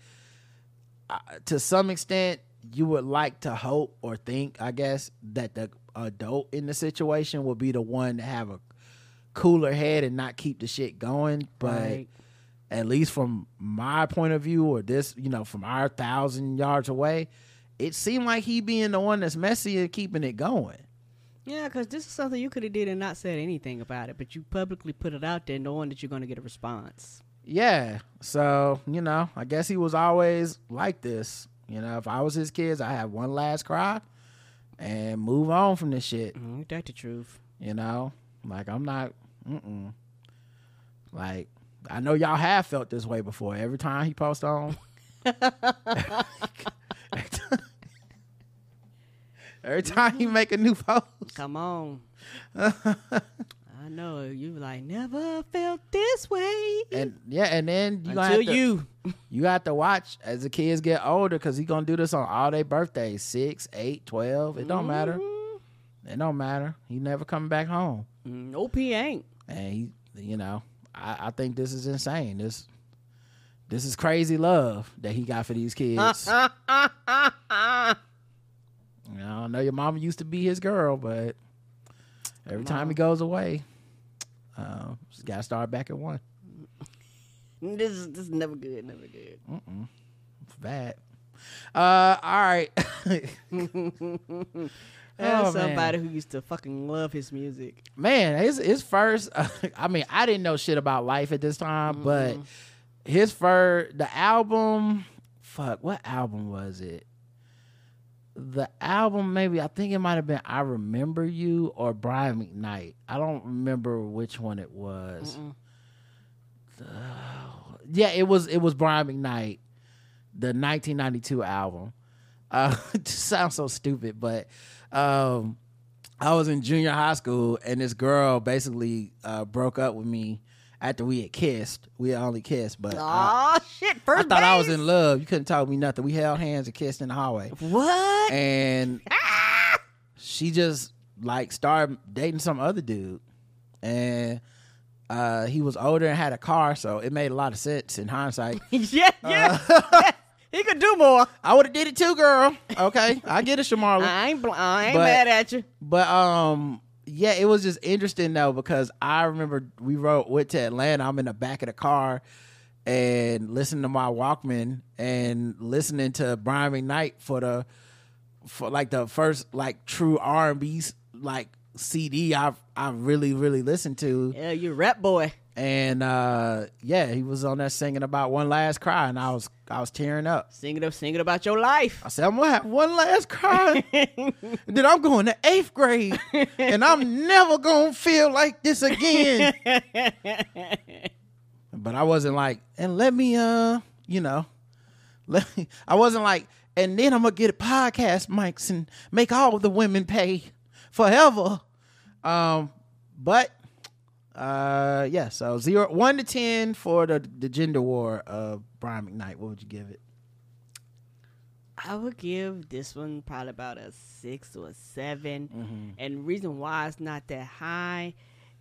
uh, to some extent, you would like to hope or think, I guess, that the adult in the situation will be the one to have a cooler head and not keep the shit going. But Right. at least from my point of view, or this, you know, from our thousand yards away, it seemed like he being the one that's messy and keeping it going. Yeah, because this is something you could have did and not said anything about it, but you publicly put it out there knowing that you're going to get a response. Yeah. So, you know, I guess he was always like this. You know, if I was his kids, I have one last cry and move on from this shit. Mm, Ain't that the truth? You know, like I'm not, mm-mm. Like, I know y'all have felt this way before. Every time he posts on, [LAUGHS] [LAUGHS] every time he make a new post, Come on. [LAUGHS] I know you like never felt this way and yeah, and then you until have to, you. you have to watch as the kids get older because he gonna do this on all their birthdays, six, eight, twelve. It don't matter. It don't matter. He never coming back home, Mm, Nope, he ain't. and he, you know, I, I think this is insane. This, this is crazy love that he got for these kids. [LAUGHS] You know, I know your mama used to be his girl, but every time he goes away, uh, just gotta start back at one. [LAUGHS] This is this is never good, never good. It's bad. Uh, all right. [LAUGHS] [LAUGHS] Oh, man. somebody who used to fucking love his music. man his his first i mean i didn't know shit about life at this time but his first the album fuck what album was it the album maybe i think it might have been i remember you or brian mcknight. I don't remember which one it was. [SIGHS] Yeah it was it was brian mcknight the 1992 album. Uh [LAUGHS] it just sounds so stupid but um I was in junior high school, and this girl basically uh, broke up with me after we had kissed. We had only kissed, but Oh shit! First, I thought I was in love. You couldn't tell me nothing. We held hands and kissed in the hallway, What? and she just like started dating some other dude, and uh, he was older and had a car, so it made a lot of sense in hindsight. [LAUGHS] yeah, yeah. Uh, yes. He could do more. [LAUGHS] I would have did it too, girl. Okay, I get it, Shamarla. I ain't. Bl- I ain't But- mad at you. But um, yeah, it was just interesting though because I remember we rode went to Atlanta. I'm in the back of the car and listening to my Walkman and listening to Brian McKnight for the for like the first like true R and B like CD I've I really really listened to. Yeah, you rap boy. And uh yeah, he was on there singing about one last cry, and I was I was tearing up. Singing up, singing about your life. I said, I'm gonna have one last cry. [LAUGHS] then I'm going to eighth grade, and I'm never gonna feel like this again. [LAUGHS] but I wasn't like, and let me, uh, you know, let me, I wasn't like, and then I'm gonna get a podcast mics and make all the women pay forever. Um, but uh, yeah. So zero, one to ten for the the gender war of Brian McKnight. What would you give it? I would give this one probably about a six or a 7 Mm-hmm. And reason why it's not that high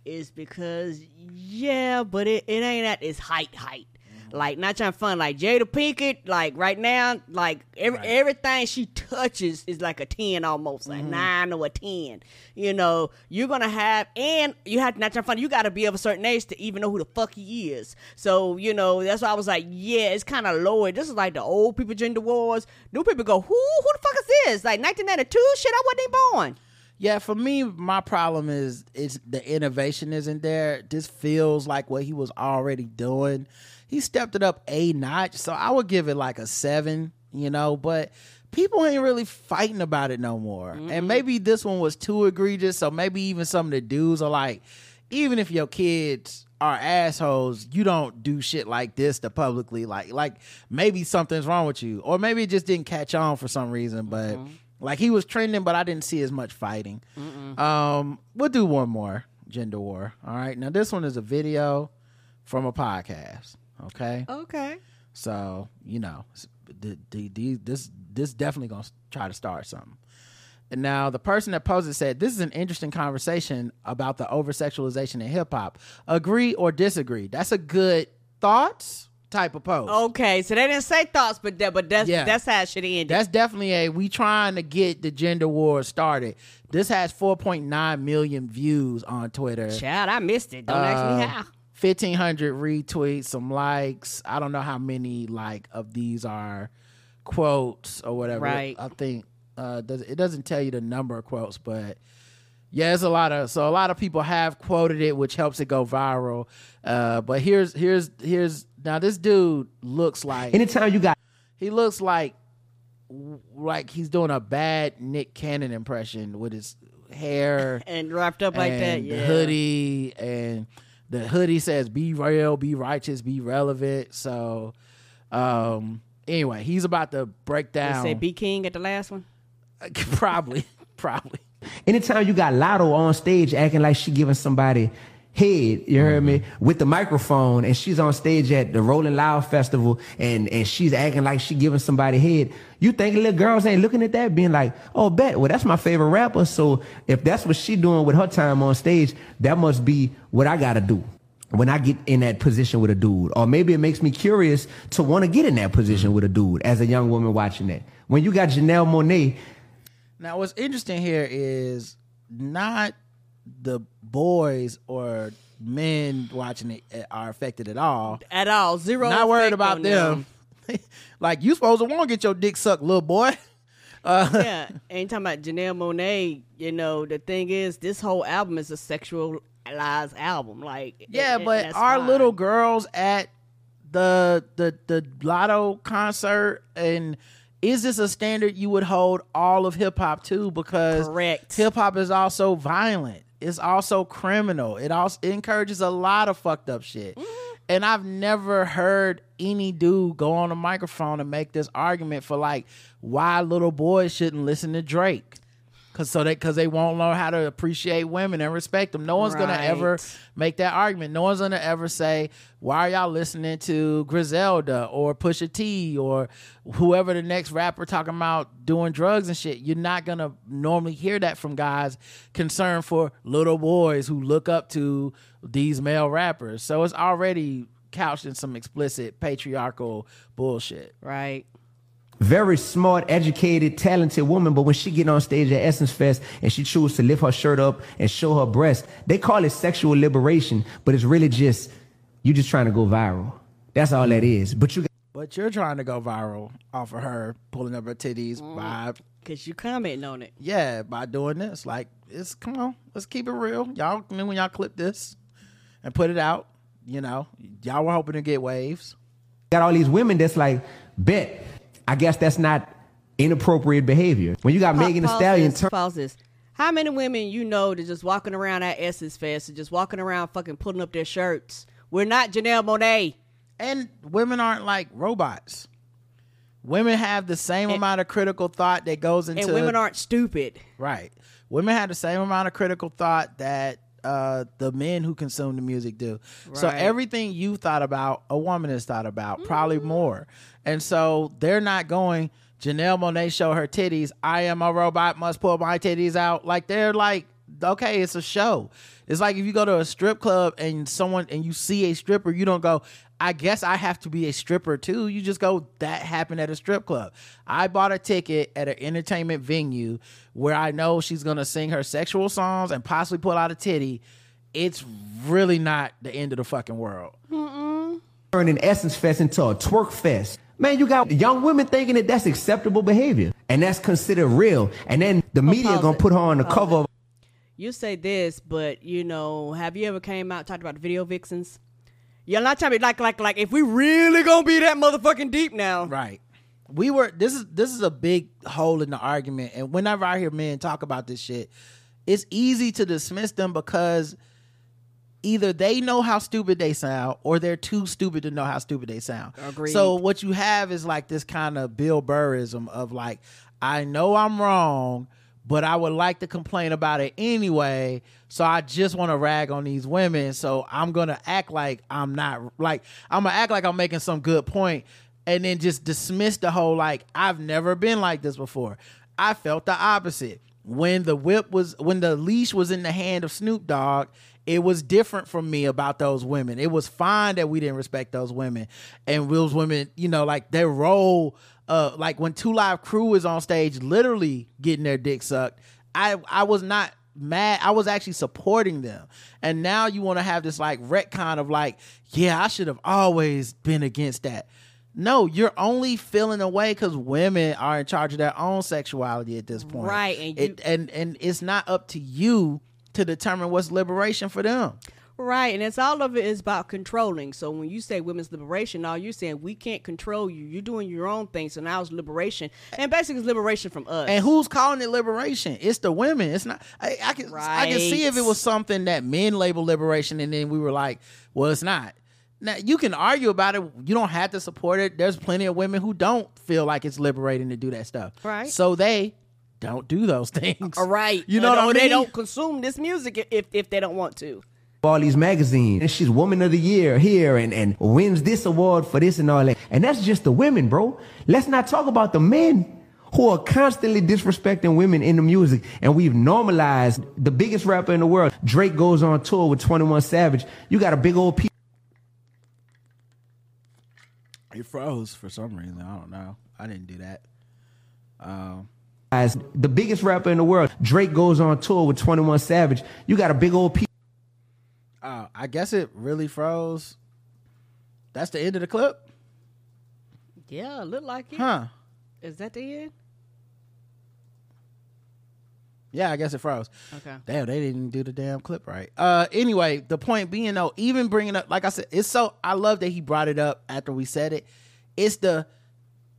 is because, yeah, but it, it ain't at its height height. Like not trying fun. Like Jada Pinkett, like right now, like every, everything she touches is like a ten almost, like mm-hmm. nine or a ten. You know, you're gonna have, and you have to not trying fun. You got to be of a certain age to even know who the fuck he is. So you know, that's why I was like, yeah, it's kind of lower. This is like the old people gender wars. New people go, who, who the fuck is this? Like 1992 shit. I wasn't even born. Yeah, for me, my problem is is the innovation isn't there. This feels like what he was already doing. He stepped it up a notch, so I would give it like a seven, you know. But people ain't really fighting about it no more. And maybe this one was too egregious, so maybe even some of the dudes are like, even if your kids are assholes, you don't do shit like this to publicly like like maybe something's wrong with you, or maybe it just didn't catch on for some reason, but. Like he was trending, but I didn't see as much fighting. Um, we'll do one more gender war. All right. Now this one is a video from a podcast. Okay. Okay. So you know, the, the, the, this this definitely gonna try to start something. And now the person that posed it said, "This is an interesting conversation about the over sexualization in hip hop. Agree or disagree? That's a good thoughts type of post. Okay, so they didn't say thoughts, but that, but that's Yeah. that's how it should end. That's definitely a we trying to get the gender war started. This has 4.9 million views on Twitter. Child, I missed it. Don't ask me Uh, how. 1500 retweets, some likes. I don't know how many like of these are quotes or whatever. Right. I think uh does it doesn't tell you the number of quotes, but yeah, it's a lot of so a lot of people have quoted it, which helps it go viral. Uh but here's here's here's now this dude looks like Anytime you got he looks like like he's doing a bad Nick Cannon impression with his hair [LAUGHS] And wrapped up like that, yeah. the hoodie and the hoodie says be real, be righteous, be relevant. So um anyway, he's about to break They down say be King at the last one. [LAUGHS] probably [LAUGHS] probably. anytime you got Lotto on stage acting like she giving somebody head, you heard me, mm-hmm. with the microphone, and she's on stage at the Rolling Loud Festival, and and she's acting like she giving somebody head. You think little girls ain't looking at that, being like, "Oh, bet, well that's my favorite rapper." So if that's what she doing with her time on stage, that must be what I gotta do. When I get in that position with a dude, or maybe it makes me curious to want to get in that position mm-hmm. with a dude as a young woman watching that. When you got Janelle Monáe Now what's interesting here is not the boys or men watching it uh, are affected at all. At all. Zero. Not worried about on them. [LAUGHS] like you supposed to want to get your dick sucked, little boy. [LAUGHS] Uh, yeah. Ain't talking about Janelle Monáe. You know, the thing is, this whole album is a sexualized album. Like, Yeah, and- but and our fine. little girls at the the the Latto concert and is this a standard you would hold all of hip hop to? Because hip hop is also violent. It's also criminal. It also it encourages a lot of fucked up shit. Mm-hmm. And I've never heard any dude go on a microphone and make this argument for like why little boys shouldn't listen to Drake. Cause so they cause they won't learn how to appreciate women and respect them. No one's gonna ever make that argument. No one's gonna ever say, "Why are y'all listening to Griselda or Pusha T or whoever the next rapper talking about doing drugs and shit?" You're not gonna normally hear that from guys concerned for little boys who look up to these male rappers. So it's already couched in some explicit patriarchal bullshit. Right. Very smart, educated, talented woman, but when she get on stage at Essence Fest and she chooses to lift her shirt up and show her breast, they call it sexual liberation, but it's really just you just trying to go viral. That's all that is. But you But you're trying to go viral off of her pulling up her titties mm-hmm. by Because you commenting on it. yeah, by doing this. Like, it's come on, let's keep it real. Y'all, I mean, when y'all clip this and put it out, you know, y'all were hoping to get waves. got all these women that's like, bet. I guess that's not inappropriate behavior. When you got Pa- Megan Thee Stallion this, pause this. How many women you know that just walking around at Essence Fest and just walking around fucking putting up their shirts? We're not Janelle Monáe. And women aren't like robots. Women have the same amount of critical thought that goes into And women aren't stupid. Right. Women have the same amount of critical thought that uh, the men who consume the music do. So everything you thought about, a woman has thought about, probably more. And so they're not going, Janelle Monáe show her titties. I am a robot, must pull my titties out. Like they're like, okay, it's a show. It's like if you go to a strip club and someone and you see a stripper, you don't go, I guess I have to be a stripper too. You just go, that happened at a strip club. I bought a ticket at an entertainment venue where I know she's gonna sing her sexual songs and possibly pull out a titty. It's really not the end of the fucking world. Turn an Essence Fest into a twerk fest. Man, you got young women thinking that that's acceptable behavior and that's considered real. And then the media pause gonna it. put her on the Pause cover it. of You say this, but you know, have you ever came out talked about the video vixens? You're not trying to be like like like if we really gonna be that motherfucking deep now. Right. We were this is this is a big hole in the argument. And whenever I hear men talk about this shit, it's easy to dismiss them because either they know how stupid they sound or they're too stupid to know how stupid they sound. Agreed. So what you have is like this kind of Bill Burrism of like, I know I'm wrong, but I would like to complain about it anyway. So I just want to rag on these women. So I'm gonna act like I'm not like I'm gonna act like I'm making some good point, and then just dismiss the whole like I've never been like this before. I felt the opposite when the whip was when the leash was in the hand of Snoop Dogg. It was different from me about those women. It was fine that we didn't respect those women, and those women, you know, like their role uh like when Two Live Crew is on stage literally getting their dick sucked, I I was not mad. I was actually supporting them. And now you want to have this like retcon of like, yeah, I should have always been against that. No, you're only feeling away because women are in charge of their own sexuality at this point. Right, and it, and and it's not up to you to determine what's liberation for them. Right, and it's all of it is about controlling. So when you say women's liberation, all you're saying we can't control you. You're doing your own thing. So now it's liberation, and basically it's liberation from us. And who's calling it liberation? It's the women. It's not. I, I can I can see if it was something that men label liberation, and then we were like, well, it's not. Now you can argue about it. You don't have to support it. There's plenty of women who don't feel like it's liberating to do that stuff. Right. So they don't do those [LAUGHS] things. All right, You know what I mean? They don't consume this music if if they don't want to. all these magazines. And she's woman of the year here and, and wins this award for this and all that. And that's just the women, bro. Let's not talk about the men who are constantly disrespecting women in the music. And we've normalized the biggest rapper in the world. Drake goes on tour with 21 Savage. You got a big old piece. It froze for some reason. I don't know. I didn't do that. Um, As the biggest rapper in the world, Drake goes on tour with 21 Savage. You got a big old piece. uh, I guess it really froze. That's the end of the clip, Yeah, look like it. huh? Is that the end? Yeah, I guess it froze. Okay. Damn, they didn't do the damn clip right. Uh, anyway, the point being though, even bringing up, like I said, it's so I love that he brought it up after we said it. It's the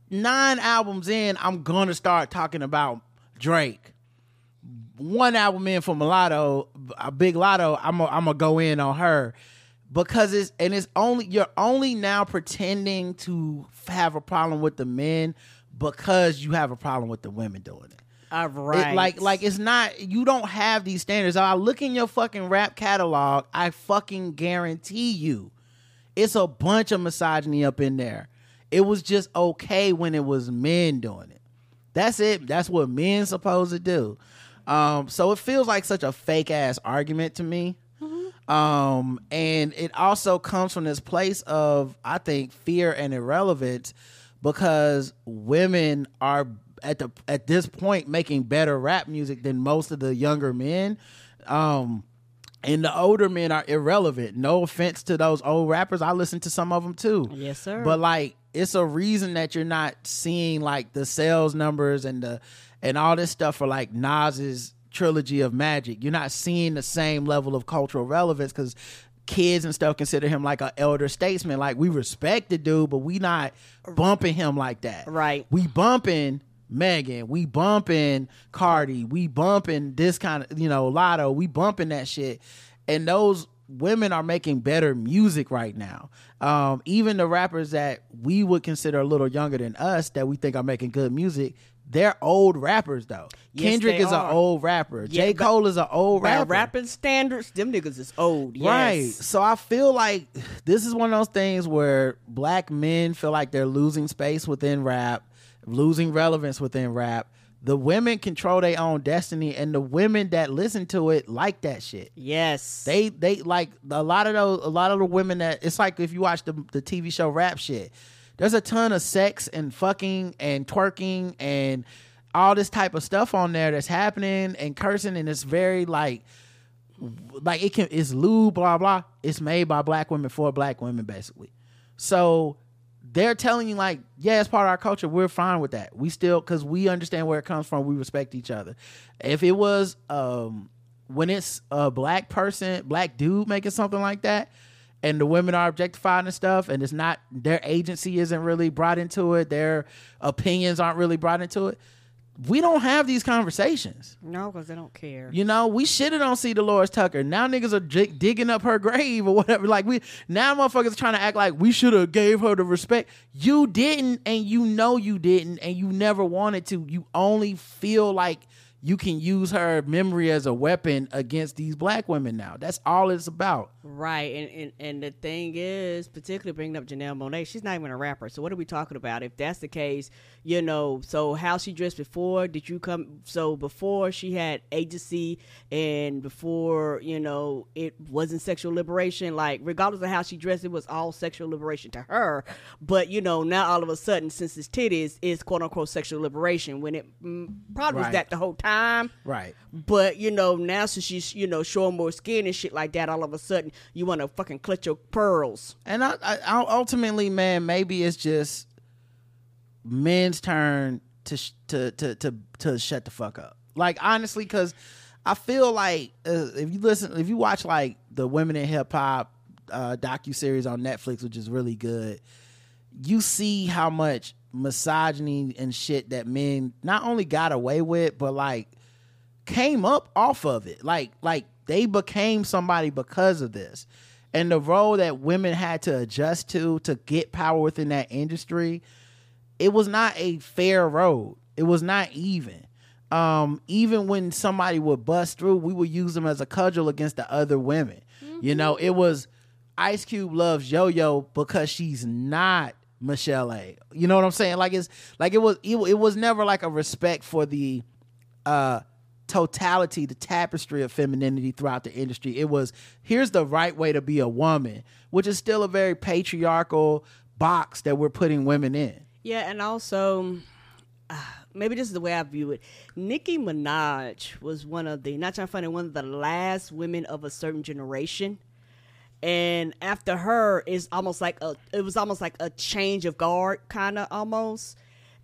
nine albums in. I'm gonna start talking about Drake. One album in for Mulatto, a big Latto. I'm gonna I'm gonna go in on her because it's and it's only you're only now pretending to have a problem with the men because you have a problem with the women doing it. All It- like like it's not you don't have these standards. I look in your fucking rap catalog, I fucking guarantee you it's a bunch of misogyny up in there. It was just okay when it was men doing it. That's it. That's what men supposed to do. Um, so it feels like such a fake ass argument to me. Um, and it also comes from this place of, I think, fear and irrelevance because women are at the at this point making better rap music than most of the younger men. Um, and the older men are irrelevant. No offense to those old rappers. I listen to some of them too. Yes, sir. But like it's a reason that you're not seeing like the sales numbers and the and all this stuff for like Nas's trilogy of Magic. You're not seeing the same level of cultural relevance because kids and stuff consider him like an elder statesman. Like we respect the dude, but we not bumping him like that. Right. We bumping Megan. We bumping Cardi. We bumping this kind of you know Latto. We bumping that shit, and those women are making better music right now. Um, even the rappers that we would consider a little younger than us that we think are making good music, they're old rappers though. Yes, Kendrick is are. an old rapper. Yeah, J. Cole is an old rapper. rapping standards, them niggas is old. Yes. Right. So I feel like this is one of those things where black men feel like they're losing space within rap, losing relevance within rap. The women control their own destiny, and the women that listen to it like that shit. Yes. They they like a lot of those a lot of the women that it's like if you watch the the TV show rap shit. There's a ton of sex and fucking and twerking and all this type of stuff on there that's happening and cursing and it's very like like it can it's lewd blah blah. It's made by black women for black women basically. So they're telling you like, yeah, it's part of our culture. We're fine with that. We still because we understand where it comes from. We respect each other. If it was um when it's a black person, black dude making something like that, and the women are objectified and stuff, and it's not their agency isn't really brought into it, their opinions aren't really brought into it. We don't have these conversations. no, because they don't care. You know, we shitted on C. Dolores Tucker. Now niggas are dig- digging up her grave or whatever. Like we now motherfuckers are trying to act like we should have gave her the respect. You didn't, and you know you didn't, and you never wanted to. You only feel like you can use her memory as a weapon against these black women now. That's all it's about. Right, and, and and the thing is, particularly bringing up Janelle Monáe, she's not even a rapper. So what are we talking about? If that's the case, you know, so how she dressed before? Did you come? So before she had agency, and before you know it wasn't sexual liberation. Like regardless of how she dressed, it was all sexual liberation to her. But you know, now all of a sudden, since it's titties, is quote unquote sexual liberation when it mm, probably was that the whole time. Right. But you know, now since she's you know showing more skin and shit like that, all of a sudden you want to fucking clutch your pearls. And I, I, I ultimately, man, maybe it's just men's turn to sh- to to to to shut the fuck up. Like honestly, because I feel like uh, if you listen, if you watch like the Women in Hip Hop uh, docu series on Netflix, which is really good, you see how much misogyny and shit that men not only got away with, but like came up off of it. Like like they became somebody because of this. And the role that women had to adjust to to get power within that industry, it was not a fair road. It was not even. Um, even when somebody would bust through, we would use them as a cudgel against the other women. You know, it was Ice Cube loves Yo Yo because she's not Michel'le You know what I'm saying? Like it's like it was it, it was never like a respect for the uh totality, the tapestry of femininity throughout the industry. It was here's the right way to be a woman, which is still a very patriarchal box that we're putting women in. Yeah, and also uh, maybe this is the way I view it. Nicki Minaj was one of the not trying to find it, one of the last women of a certain generation. And after her is almost like a it was almost like a change of guard kind of almost.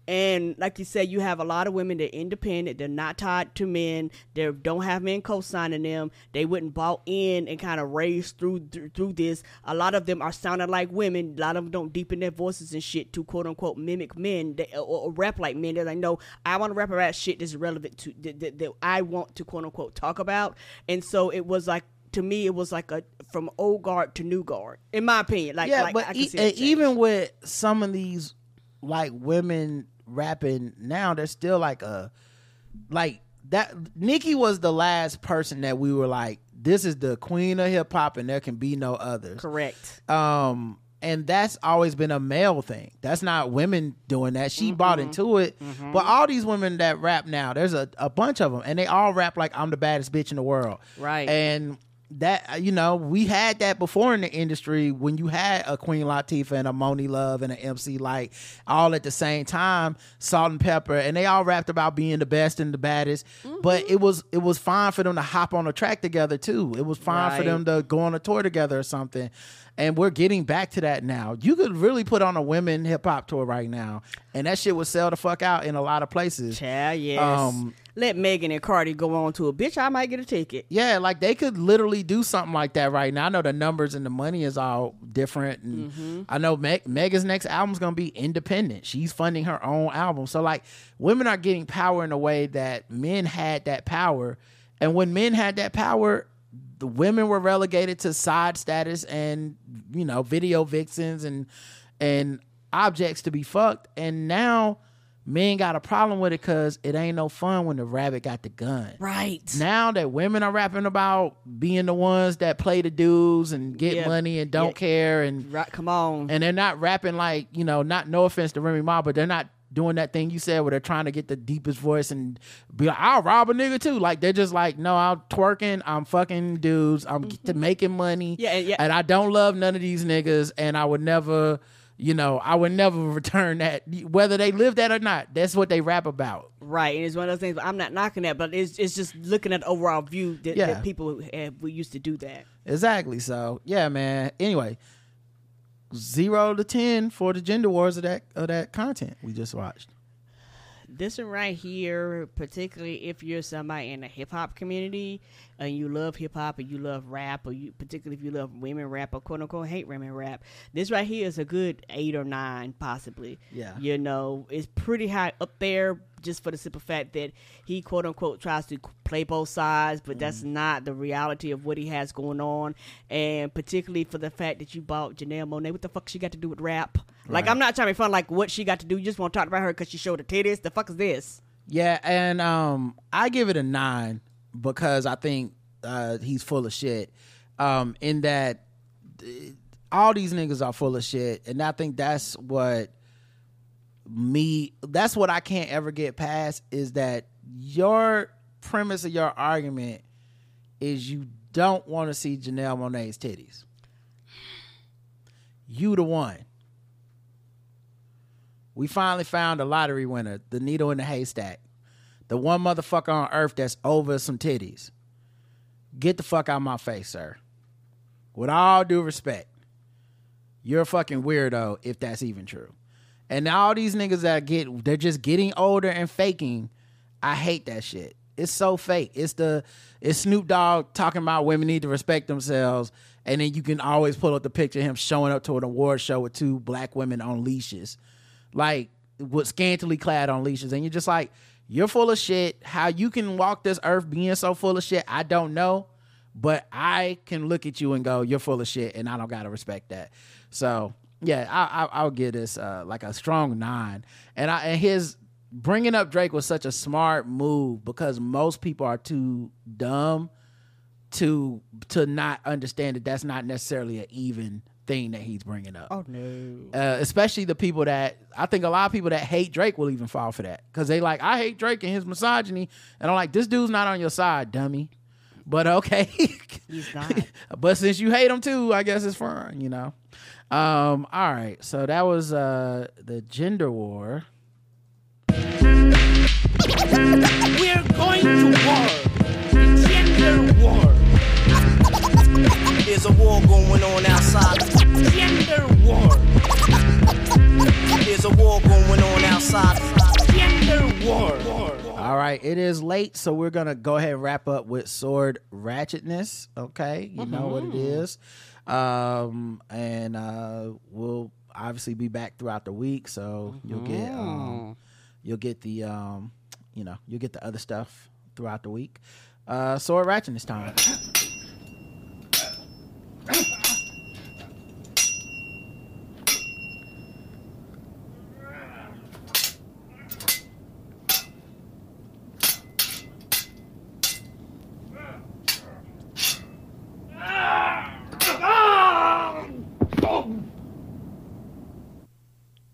And like you said, you have a lot of women that are independent. They're not tied to men. They don't have men co-signing them. They wouldn't bought in and kind of raised through th- through this. A lot of them are sounding like women. A lot of them don't deepen their voices and shit to quote unquote mimic men they, or, or rap like men. They're like, no, I want to rap about shit that's relevant to that, that, that I want to quote unquote talk about. And so it was like to me, it was like a from old guard to new guard, in my opinion. Like, yeah, like, but I can e- see that and change. even with some of these like women rapping now, there's still like a like that. Nicki was the last person that we were like, this is the queen of hip hop, and there can be no others. correct. Um, and that's always been a male thing. That's not women doing that. She bought into it. But all these women that rap now, there's a, a bunch of them, and they all rap like I'm the baddest bitch in the world. Right. And that you know, we had that before in the industry when you had a Queen Latifah and a Monie Love and an MC Lyte all at the same time, Salt-N-Pepa, and they all rapped about being the best and the baddest. But it was it was fine for them to hop on a track together too. It was fine for them to go on a tour together or something. And we're getting back to that now. You could really put on a women hip hop tour right now, and that shit would sell the fuck out in a lot of places. Yeah, yes. Um, Let Megan and Cardi go on to a bitch. I might get a ticket. Yeah, like they could literally do something like that right now. I know the numbers and the money is all different, and mm-hmm. I know Meg, Megan's next album's gonna be independent. She's funding her own album, so like women are getting power in a way that men had that power, and when men had that power, the women were relegated to side status and you know video vixens and and objects to be fucked, and now. Men got a problem with it because it ain't no fun when the rabbit got the gun Right. now that women are rapping about being the ones that play the dudes and get money and don't care and Right. Come on. and they're not rapping like you know not no offense to Remy Ma but they're not doing that thing you said where they're trying to get the deepest voice and be like, I'll rob a nigga too. Like they're just like, no, I'm twerking, I'm fucking dudes, I'm mm-hmm. to making money. Yeah, yeah. And I don't love none of these niggas, and I would never, you know, I would never [LAUGHS] return that. Whether they live that or not, that's what they rap about. Right, and it's one of those things. I'm not knocking that, but it's it's just looking at the overall view that, Yeah. that people have, we used to do that. Exactly. So yeah, man. Anyway, zero to ten for the gender wars of that of that content we just watched. This one right here, particularly if you're somebody in the hip hop community and you love hip hop and you love rap, or you particularly if you love women rap or quote unquote hate women rap, this right here is a good eight or nine, possibly. Yeah. you know, it's pretty high up there just for the simple fact that he quote unquote tries to play both sides, but that's not the reality of what he has going on, and particularly for the fact that you bought Janelle Monáe, what the fuck she got to do with rap? Like, I'm not trying to be fun. Like, what she got to do? You just want to talk about her because she showed her titties? The fuck is this? Yeah, and um, I give it a nine because I think uh, he's full of shit. Um, in that uh, all these niggas are full of shit, and I think that's what me. That's what I can't ever get past is that your premise of your argument is you don't want to see Janelle Monáe's titties. You the one. We finally found a lottery winner, the needle in the haystack. The one motherfucker on earth that's over some titties. Get the fuck out of my face, sir. With all due respect, you're a fucking weirdo if that's even true. And all these niggas that get, they're just getting older and faking. I hate that shit. It's so fake. It's the, it's Snoop Dogg talking about women need to respect themselves, and then you can always pull up the picture of him showing up to an award show with two black women on leashes like with scantily clad on leashes, and you're just like, you're full of shit. How you can walk this earth being so full of shit, I don't know, but I can look at you and go, you're full of shit, and I don't gotta respect that. So yeah, I, I, I'll give this uh, like a strong nine, and I and his bringing up Drake was such a smart move because most people are too dumb to to not understand that that's not necessarily an even thing that he's bringing up Oh no. uh, especially the people that I think a lot of people that hate Drake will even fall for that because they like I hate Drake and his misogyny, and I'm like this dude's not on your side, dummy. But okay, [LAUGHS] He's not. [LAUGHS] but since you hate him too, I guess it's fine, you know. Um, all right, so that was uh the gender war. We're going to war. The gender war. There's a war going on outside. Gender war. There's a war going on outside. Gender war. All right, it is late, so we're gonna go ahead and wrap up with sword ratchetness. Okay, you know what it is, um, and uh, we'll obviously be back throughout the week, so you'll get um, you'll get the um, you know you'll get the other stuff throughout the week. Uh, sword ratchetness time.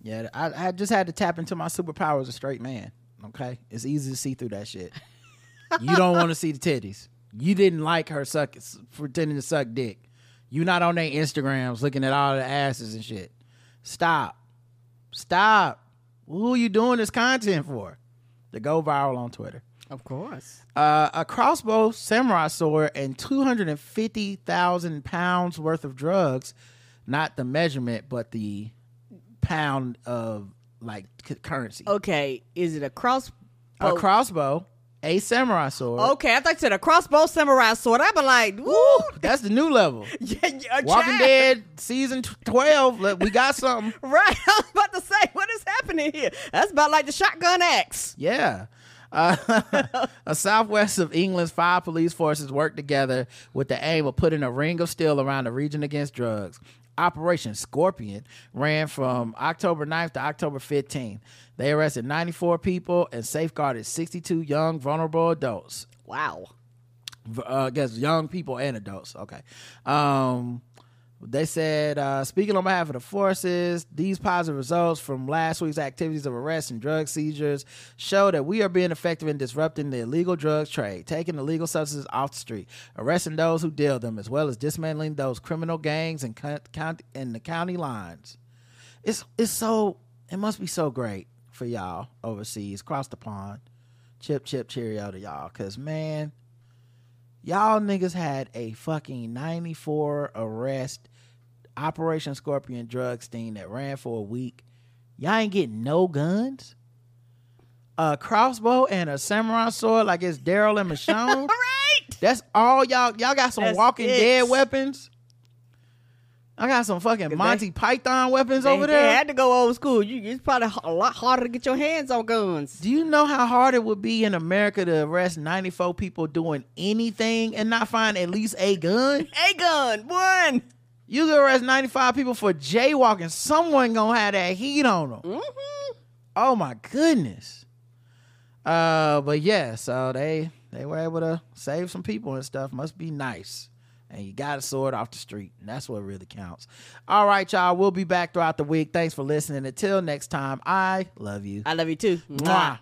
Yeah, I, I just had to tap into my superpower as a straight man. Okay, it's easy to see through that shit. you don't want to see the titties. You didn't like her suck pretending to suck dick. You not on their Instagrams looking at all the asses and shit. Stop, stop. Who are you doing this content for? To go viral on Twitter. Of course. Uh, a crossbow, samurai sword, and two hundred and fifty thousand pounds worth of drugs. Not the measurement, but the pound of like c- currency. Okay, is it a cross? A crossbow, a samurai sword. Okay, I thought you said a crossbow samurai sword. I'd be like, woo. [LAUGHS] That's the new level. [LAUGHS] yeah, yeah, Walking child. Dead season tw- twelve. Look, we got something. [LAUGHS] Right. I was about to say, what is happening here? That's about like the shotgun axe. Yeah. Uh, a southwest of England's five police forces worked together with the aim of putting a ring of steel around the region against drugs. Operation Scorpion ran from October 9th to October 15th. They arrested 94 people and safeguarded 62 young, vulnerable adults. Wow. uh, I guess young people and adults. Okay. Um, They said, uh, speaking on behalf of the forces, these positive results from last week's activities of arrests and drug seizures show that we are being effective in disrupting the illegal drugs trade, taking illegal substances off the street, arresting those who deal them, as well as dismantling those criminal gangs and county and the county lines. It's it's so it must be so great for y'all overseas, across the pond. Chip chip cheerio to y'all, cause man, y'all niggas had a fucking 94 arrest Operation Scorpion drug sting that ran for a week. Y'all ain't getting no guns. A crossbow and a samurai sword like it's Daryl and Michonne. [LAUGHS] right. That's all y'all. Y'all got some That's Walking it. Dead weapons. I got some fucking Monty Python weapons They, over they there. had to go old school. You, it's probably a lot harder to get your hands on guns. Do you know how hard it would be in America to arrest 94 people doing anything and not find at least a gun? [LAUGHS] A gun, one. You could arrest 95 people for jaywalking. Someone gonna have that heat on them. Mm-hmm. Oh my goodness. Uh, but yeah, so they they were able to save some people and stuff. Must be nice. And you got a sword off the street. And that's what really counts. All right, y'all. We'll be back throughout the week. Thanks for listening. Until next time, I love you. I love you too. Mwah.